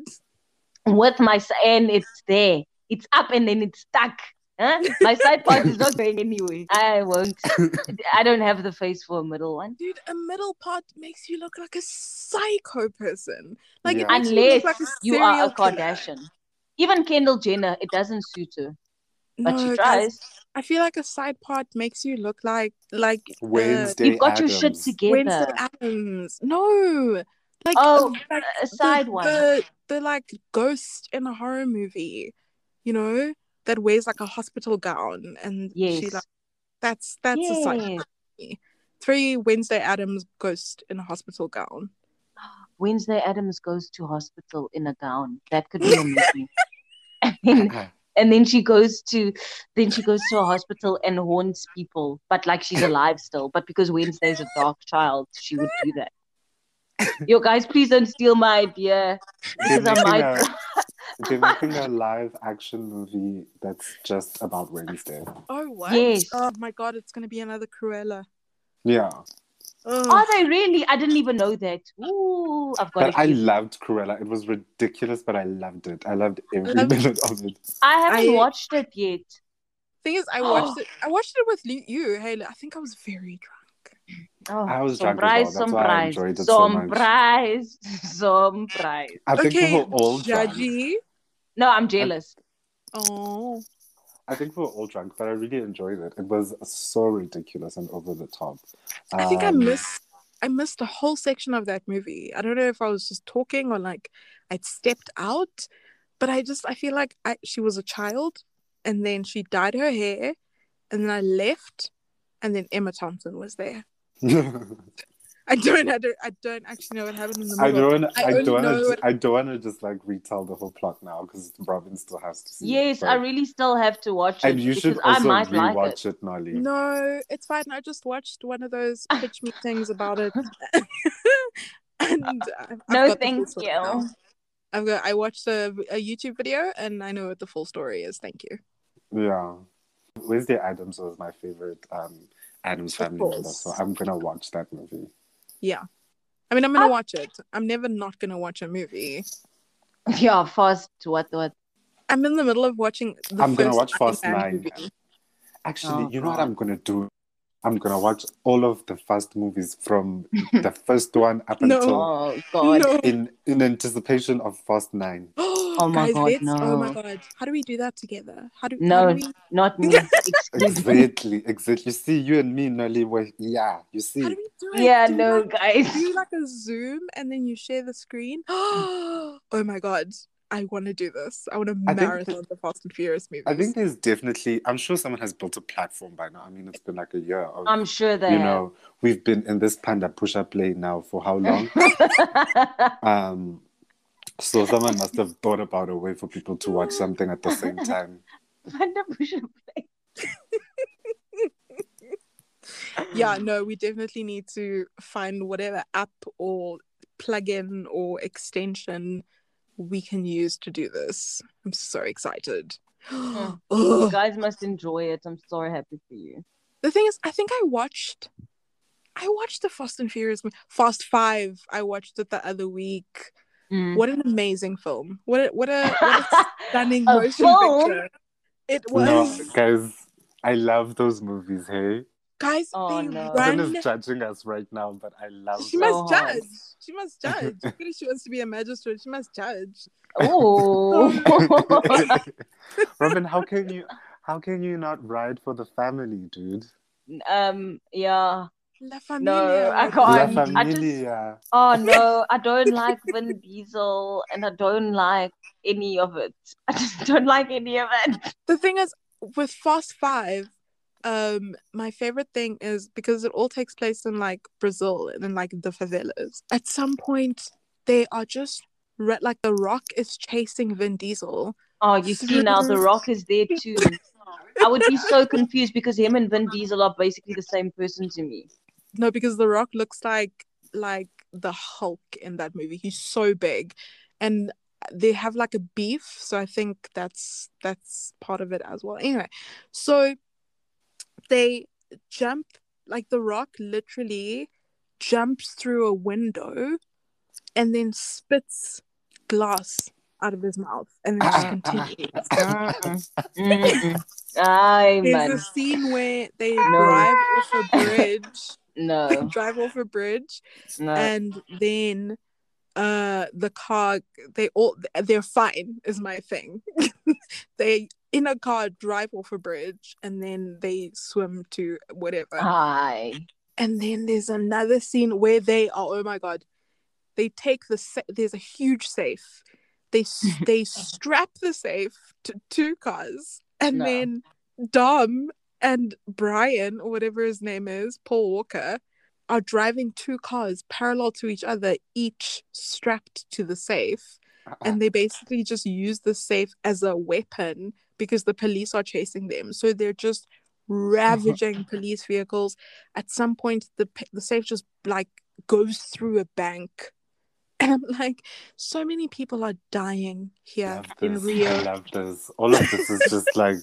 With my s- and it's there. It's up and then it's stuck. Huh? My side part is not going anywhere. I won't. I don't have the face for a middle one. Dude, a middle part makes you look like a psycho person. Like Yeah. makes you Unless like a you are a serial killer. Kardashian. Even Kendall Jenner, it doesn't suit her, but No, she guys, tries. I feel like a side part makes you look like like uh, Wednesday You've got your shit together. Wednesday Addams. No, like Oh, like a the- side one. The, the like ghost in a horror movie, you know, that wears like a hospital gown and she Yes. like that's that's a side Yes. part. for me. Three Wednesday Addams ghost in a hospital gown. Wednesday Addams goes to hospital in a gown. That could be a movie. and, then, and then she goes to then she goes to a hospital and haunts people, but like she's alive still. But because Wednesday's a dark child, she would do that. Yo, guys, please don't steal my idea They're because I making, might. A, they're making a live action movie that's just about Wednesday. Oh what? Yes. Oh my god, it's gonna be another Cruella. Yeah. Ugh. Are they really? I didn't even know that. Ooh, I've got But. I loved Cruella. It was ridiculous, but I loved it. I loved every Love- minute of it. I haven't I- watched it yet. Thing is, I watched it. I watched it with you, Haley. I think I was very drunk. Oh, I was drunk as well. surprise, That's why I surprise, so surprise, surprise. I think okay, we were all drunk. No, I'm jealous. Oh, I think we were all drunk, but I really enjoyed it. It was so ridiculous and over the top. I think I Um, missed. I missed a whole section of that movie. I don't know if I was just talking or like I'd stepped out, but I just I feel like I she was a child, and then she dyed her hair, and then I left, and then Emma Thompson was there. I don't, I don't, I don't actually know what happened in the movie. I don't. I I, don't. Wanna, what- I don't want to just like retell the whole plot now because Robin still has to see. Yes, it, I really still have to watch it And you should because I also might like it. it, Nolly. No, it's fine. I just watched one of those pitch me things about it, and uh, I've No, got the full thank you. now. I've got. I watched a, a YouTube video, and I know what the full story is. Thank you. Yeah. Wednesday Addams was my favorite um Addams family member, so I'm gonna watch that movie. Yeah, I mean, I'm gonna Ah. watch it. I'm never not gonna watch a movie. Yeah, fast. What? What? I'm in the middle of watching. The I'm gonna watch Fast Nine. movie. Actually, Oh, you know what I'm gonna do? I'm gonna watch all of the Fast movies from the first one up No. until Oh God. No. in in anticipation of Fast Nine. oh my God, let's- Oh my god! How do we do that together? How do? No, How do we, not me. Exactly, exactly. You see, you and me, Nolly, were yeah. You see, how do we do it? Yeah, Do no, like, guys. do like a Zoom and then you share the screen. oh my god. I want to do this. I want to I think marathon the Fast and Furious movies. I think there's definitely. I'm sure someone has built a platform by now. I mean, it's been like a year. Of, I'm sure they you have. know, we've been in this panda push-up lane now for how long? um, so someone must have thought about a way for people to watch something at the same time. Panda push-up play. yeah, no, we definitely need to find whatever app or plugin or extension we can use to do this. I'm so excited. You guys must enjoy it. I'm so happy for you. The thing is, I think I watched, I watched the Fast and Furious, Fast Five. I watched it the other week. Mm. What an amazing film! What a what a, what a stunning A motion film? picture! It No, was, guys, I love those movies. Hey, guys. Oh, they no. Robin run. is judging us right now, but I love. She them. must So hard. judge. She must judge. Because she wants to be a magistrate. She must judge. Oh. Robin, how can you? How can you not ride for the family, dude? um. Yeah. La Familia. No, I can't. La I just- Oh no, I don't like Vin Diesel, and I don't like any of it. I just don't like any of it. The thing is, with Fast Five, um, my favorite thing is because it all takes place in like Brazil and in like the favelas. At some point, they are just re- like the Rock is chasing Vin Diesel. Oh, you see now, The Rock is there too. I would be so confused because him and Vin Diesel are basically the same person to me. No, because the Rock looks like like the Hulk in that movie. He's so big, and they have like a beef. So I think that's that's part of it as well. Anyway, so they jump like the Rock literally jumps through a window, and then spits glass out of his mouth, and then just continues. Mm-mm. Mm-mm. There's man. a scene where they drive off a bridge. No, drive off a bridge no. and then uh the car they all they're fine is my thing they in a car drive off a bridge and then they swim to whatever Hi. and then there's another scene where they are oh my god they take the sa- there's a huge safe they they strap the safe to two cars and No. then dom and brian or whatever his name is paul walker are driving two cars parallel to each other each strapped to the safe uh-uh. and they basically just use the safe as a weapon because the police are chasing them. So they're just ravaging mm-hmm. police vehicles. At some point, the the safe just like goes through a bank, and I'm like, so many people are dying here love in this. I love this. All of this is just like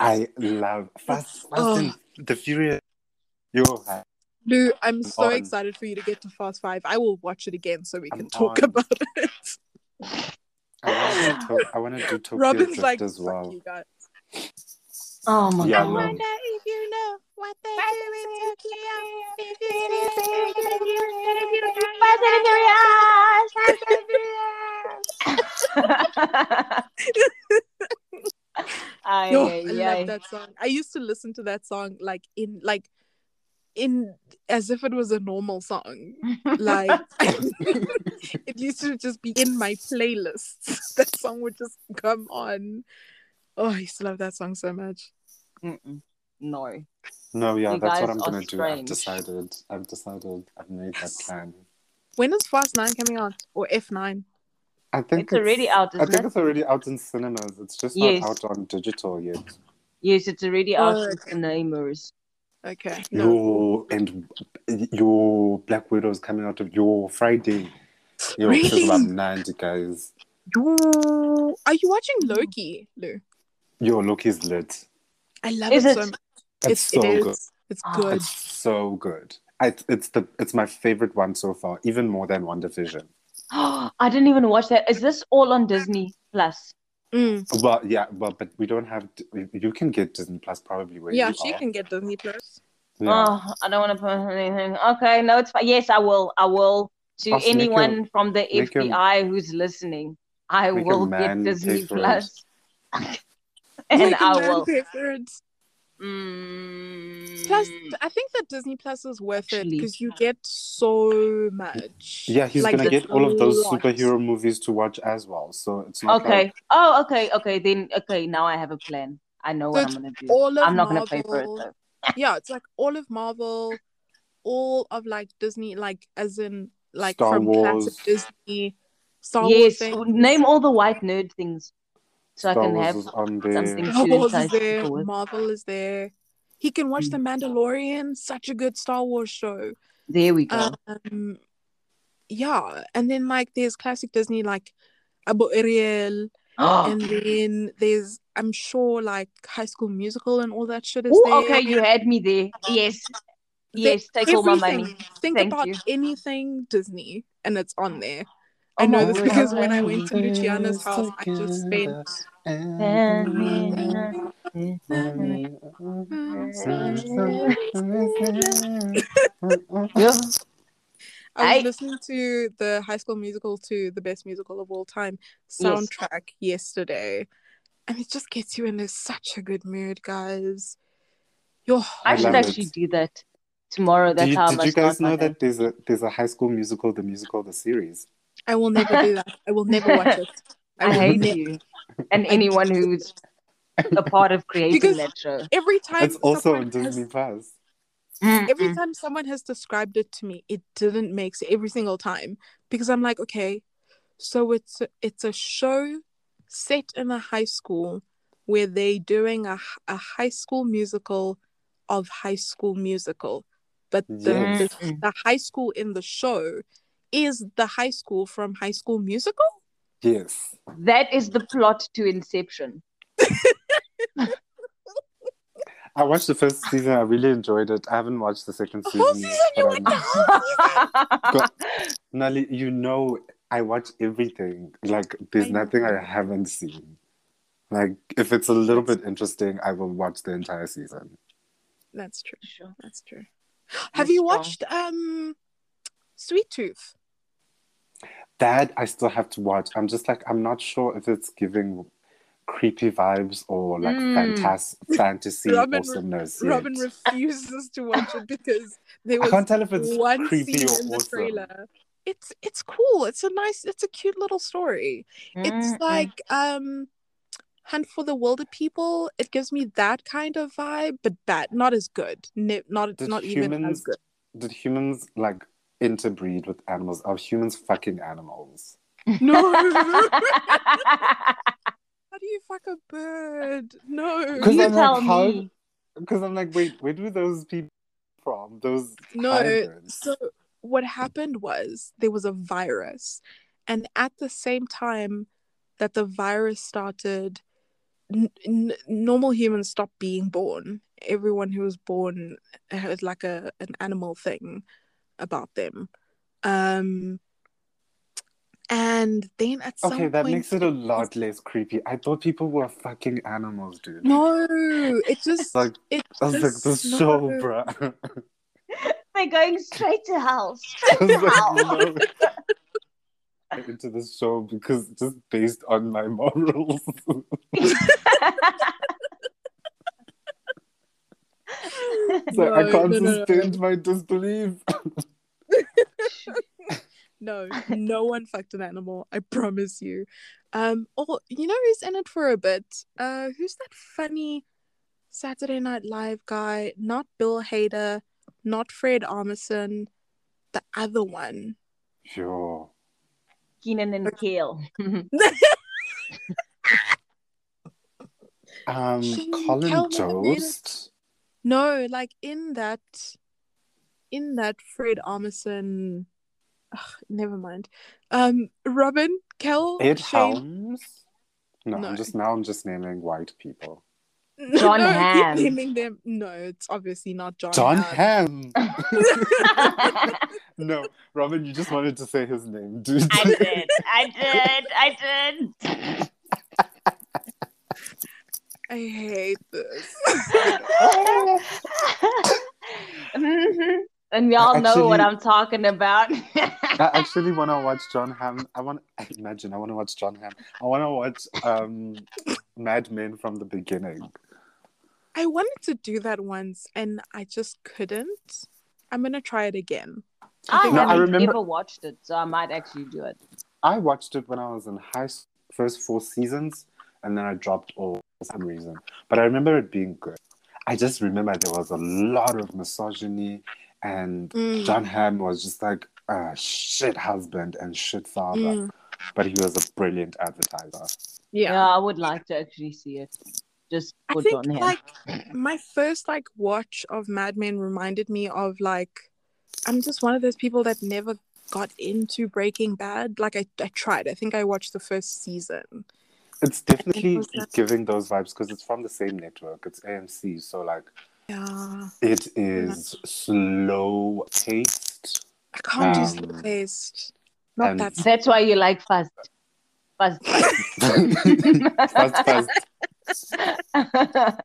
I love Fast, Fast Oh. and the Furious. Yo, Lou, I'm so on. excited for you to get to Fast Five. I will watch it again so we can I'm talk on. about it. I want to. To- I want to do Tokyo Robin's Drift like, as well. Oh my Yeah, I god. wonder if you know what they do in Tokyo. If you Ay, Yo, ay, I ay. love that song. I used to listen to that song like in like in as if it was a normal song. Like it used to just be in my playlists. That song would just come on. Oh, I used to love that song so much. Mm-mm. No. No, yeah, You that's what I'm gonna do. I've decided. I've decided. I've made that plan. When is Fast Nine coming out? Or F nine? I think It's already out, I isn't think it? it's already out in cinemas. It's just Yes. not out on digital yet. Yes, it's already out Oh, with okay. the namers. Okay. No. Your and your Black Widow is coming out of your Friday. Yo, Really? really? about ninety guys. Yo, Are you watching Loki, Lou? Yo, Loki's lit. I love Is it, it? so much. It's so it is. good. It's Oh, good. It's so good. I, it's the it's my favorite one so far, even more than WandaVision. I didn't even watch that. Is this all on Disney Plus? Mm. Well, yeah, well, but we don't have. You can get Disney Plus probably where Yeah, you she are. can get Disney Plus. Yeah. Oh, I don't want to put anything. Okay, no, it's fine. Yes, I will. I will. To Also, make anyone your- from the make your- FBI who's listening, I will get Disney. Plus. and I a I man will. Pay for it. Mm, Plus, I think that Disney Plus is worth it because you get so much. Yeah, he's Like, gonna get all of those lot. superhero movies to watch as well. So it's not okay. like Oh, okay, okay. Then okay, now I have a plan. I know So what I'm gonna do. All of I'm not Marvel, gonna pay for it though. Yeah, it's like all of Marvel, all of like Disney, like as in like Star from Wars. classic Disney, Star Wars Yes, things. name all the white nerd things, so Star I can Wars have is there. something Star to Wars is entice there, people with. Marvel is there. He can watch Mm. The Mandalorian, such a good Star Wars show. There we go. Um, yeah, and then like there's classic Disney like Abu Ariel, and then there's I'm sure like High School Musical and all that shit is Ooh, there. okay, you had me there. Yes, yes. Take all my money. Think Thank about you. anything Disney, and it's on there. Oh I know this because when I went to Luciana's house, I just spent. Yeah. I was I- listening to the High School Musical to the best musical of all time Yes. soundtrack yesterday, and it just gets you into such a good mood, guys. Yo, I I should actually it. do that tomorrow. Do That's you, how I did must you guys know that there's a there's a High School Musical, the musical, the series? I will never do that. I will never watch it. I will hate ne- you and anyone who's a part of creating Because- that show. Every time It's also someone on Disney has- Plus. Mm-hmm. every Mm-mm. time someone has described it to me, it didn't make sense every single time because I'm like, okay, so it's a, it's a show set in a high school where they're doing a, a high school musical of high school musical, but the, Yes. the mm-hmm. the high school in the show is the high school from High School Musical. Yes. That is the plot to Inception. I watched the first season. I really enjoyed it. I haven't watched the second The season. season, you but went the I'm- whole God, Nali, you know I watch everything. Like there's I know. nothing I haven't seen. Like if it's a little bit interesting, I will watch the entire season. That's true. Sure. That's true. Have You're you strong. watched um Sweet Tooth? That I still have to watch. I'm just like I'm not sure if it's giving creepy vibes or like Mm. fantas- fantasy Robin- awesomeness. yet. Robin refuses to watch it because there I can't tell if it's one creepy scene or in the awesome. trailer. It's it's cool. It's a nice. It's a cute little story. It's Mm-mm. like um, Hunt for the Wilderpeople. It gives me that kind of vibe, but bad. Not as good. Ne- not Did not even as good. Did humans like interbreed with animals? Are humans fucking animals? No. How do you fuck a bird? No. Because You I'm tell like, how? me. Because I'm like, wait, where do those people from? Those No, hybrids? so what happened was there was a virus, and at the same time that the virus started, n- n- normal humans stopped being born. Everyone who was born had like a an animal thing about them, um, and then at some Okay, that point, makes it a lot less creepy. I thought people were fucking animals, dude. no, it just Like it I was like, just this no. show, bruh. They're going straight to hell. I Straight to hell. like, no. Into the show because just based on my morals. so I No, can't no, no, no. suspend my disbelief. No, no one fucked an animal. I promise you. Um, or you know who's in it for a bit? Uh, who's that funny Saturday Night Live guy? Not Bill Hader, not Fred Armisen, the other one. Sure. Kenan and Kel. Um, Colin Calvin made it. Jost. No, like in that, in that Fred Armisen. Ugh, never mind. Um, Robin, Kel, Ed Shane. Helms. No, No. I'm just now. I'm just naming white people. John no, keep Hamm. naming them. No, it's obviously not John. Jon Hamm. Ham. no, Robin, you just wanted to say his name, dude. I did. I did. I did. I hate this. Mhm. And we all know what I'm talking about. I actually want to watch Jon Hamm. I want. To imagine, I want to watch Jon Hamm. I want to watch um, Mad Men from the beginning. I wanted to do that once and I just couldn't. I'm gonna try it again. I No, I haven't remember- ever watched it, so I might actually do it. I watched it when I was in high school, first four seasons, and then I dropped all for some reason. But I remember it being good. I just remember there was a lot of misogyny, and Mm, Jon Hamm was just like a shit husband and shit father. mm, But he was a brilliant advertiser. Yeah. yeah. I would like to actually see it. Just I for think John like my first like watch of Mad Men reminded me of like I'm just one of those people that never got into Breaking Bad. Like I, I tried. I think I watched the first season. It's definitely giving those vibes because it's from the same network. It's AMC, so like Yeah. it is slow paced. I can't do Um, slow paced. Not and- that That's why you like fast. Fast, fast, fast. fast.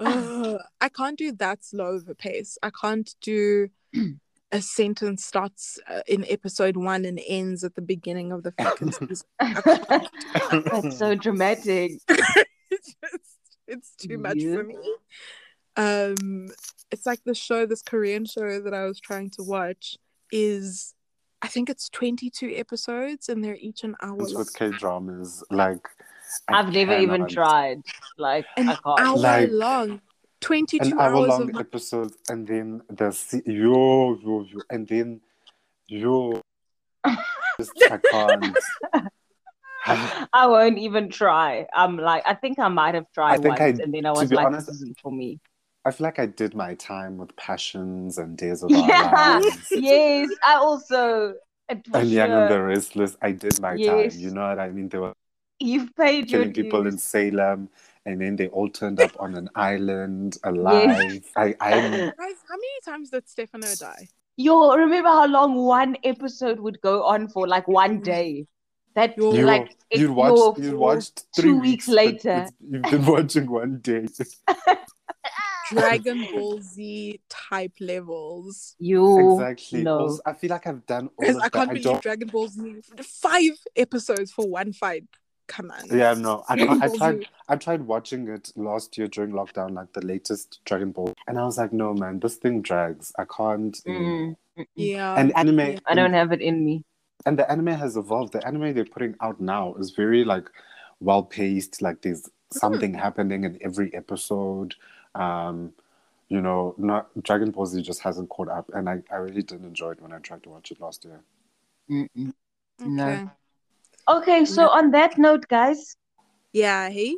Ugh, I can't do that slow of a pace. I can't do a sentence starts uh, in episode one and ends at the beginning of the fucking season. That's so dramatic. it's just it's too much Yeah. for me. Um, it's like the show, this Korean show that I was trying to watch is, I think it's twenty two episodes and they're each an hour It's long. with K dramas. Like I I've never even tried. Like An I can't. hour Like, long, twenty An hour hours long of episode, and then the yo yo yo, and then yo. Just, I can't. I won't even try. I'm like, I think I might have tried once, I- and then I was like, honest- this isn't for me. I feel like I did my time with passions and days of Yeah. lives. yes, I also. And Young and the Restless, I did my Yes. time. You know what I mean? They were You've paid your killing people in. Salem, and then they all turned up on an island alive. I, I'm Guys, how many times did Stefano die? Yo, remember how long one episode would go on for? Like one day. That Yo. you, like you you're watched you for watched two three weeks later. You've been watching one day. Dragon Ball Z type levels. You Exactly. No. Also, I feel like I've done all Guys, of I can't I believe don't. Dragon Ball Z five episodes for one fight. Come on. Yeah, no. I, can't, I tried. Z. I tried watching it last year during lockdown, like the latest Dragon Ball, and I was like, no, man, this thing drags. I can't. Mm, mm, Yeah. And anime. I don't have it in me. and the anime has evolved. The anime they're putting out now is very like well paced. Like there's something happening in every episode. Um, you know, not Dragon Ball Z just hasn't caught up, and I, I really didn't enjoy it when I tried to watch it last year. Mm-mm. No. Okay. Okay, so on that note, guys, Yeah. Hey.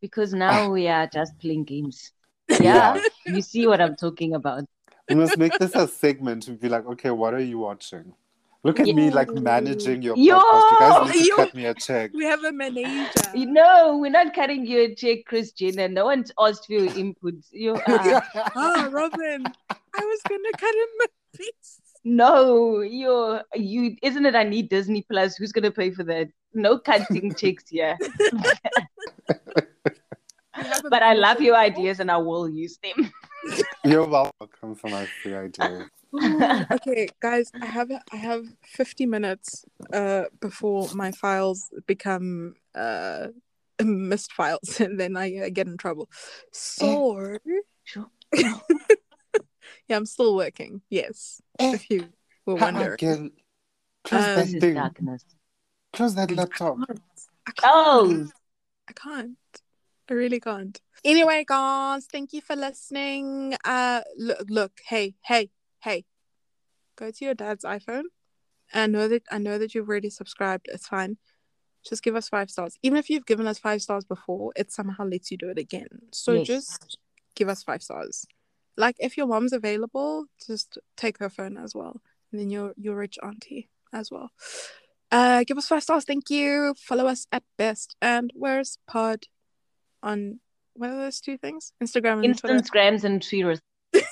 because now we are just playing games. Yeah, you see what I'm talking about. We must make this a segment to be like, okay, what are you watching? Look at me like managing your Yo! podcast. You guys need to Yo! cut me a check. We have a manager. You know, we're not cutting you a check, Christian, and no one's asked for your input. You are. Ah, Robin. I was gonna cut him a piece. No, you're you isn't it I need Disney Plus? Who's gonna pay for that? No cutting checks here. We have a But I love your ideas and I will use them. You're welcome for my free idea. okay, guys, I have I have 50 minutes uh before my files become uh missed files and then I uh, get in trouble. So Sure. Yeah, I'm still working. Yes. Eh. If you were wondering. Again, close Um, that thing. darkness. Close that laptop. I can't. Oh, I can't. I really can't. Anyway, guys, thank you for listening. Uh, look, look, hey, hey, hey, go to your dad's iPhone. I know that I know that you've already subscribed. It's fine. Just give us five stars. Even if you've given us five stars before, it somehow lets you do it again. So Yes. just give us five stars. Like if your mom's available, just take her phone as well. And then your your rich auntie as well. Uh give us five stars, thank you. Follow us at best and worst pod on what are those two things? Instagram and Instagrams and Twitter.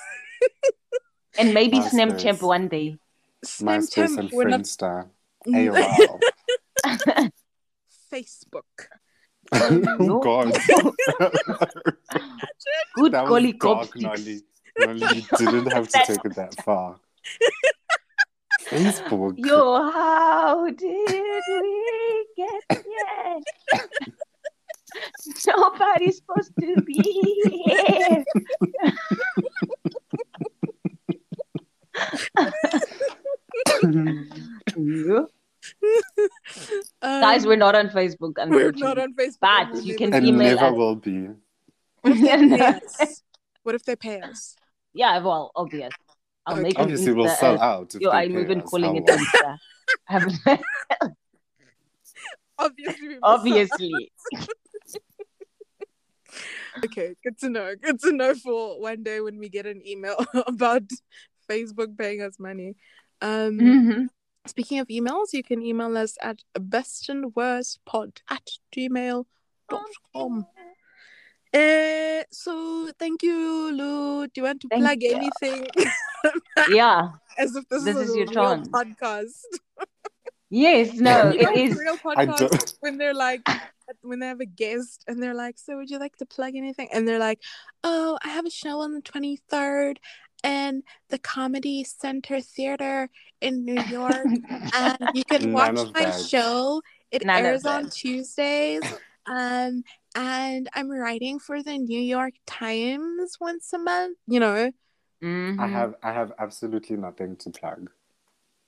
and maybe MySpace. Snapchat one day. MySpace and We're not Friendster. AOL. Facebook. oh God. Good that golly dark. Nolly. Nolly, you didn't have to take it that far. Facebook. Yo, how did we get here? Nobody's supposed to be here. Yeah. Um, Guys, we're not on Facebook, we're not on Facebook. But you never can be. and email never us. will be. What if they pay us? What if they pay us? yeah, well, obvious. I'll Okay. make an Obviously, we'll Insta, sell out. If Yo, they I'm pay even us. calling it well. Insta. I haven't- Obviously. Obviously. Okay, good to know. Good to know for one day when we get an email about Facebook paying us money. Um, Mhm. Speaking of emails, you can email us at bestandworstpod at gmail.com. Uh, eh, so thank you, Lou. Do you want to thank plug you. anything? yeah. As if this, this is, is your real podcast. yes, no, you it is. Real podcast when they're like, when they have a guest and they're like, so would you like to plug anything? And they're like, oh, I have a show on the 23rd in the Comedy Center Theater in New York. and um, you can watch my that. show. It None airs on Tuesdays. Um, and I'm writing for the New York Times once a month, you know. Mm-hmm. I have I have absolutely nothing to plug.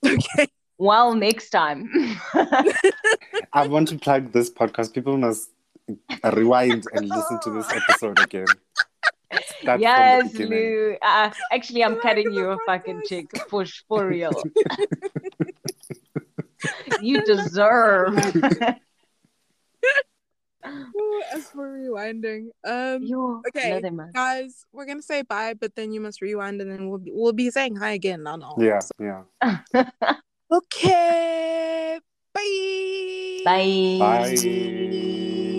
Okay. Well, next time. I want to plug this podcast. People must rewind and listen to this episode again. Start yes. Lou. Uh, actually, I'm cutting you a fucking podcast. check for for real. you deserve. Ooh, As for rewinding, um, Yo, Okay, no, they must. guys, we're gonna say bye, but then you must rewind, and then we'll be, we'll be saying hi again. No, no. Yeah, yeah. Okay. Bye. Bye. Bye.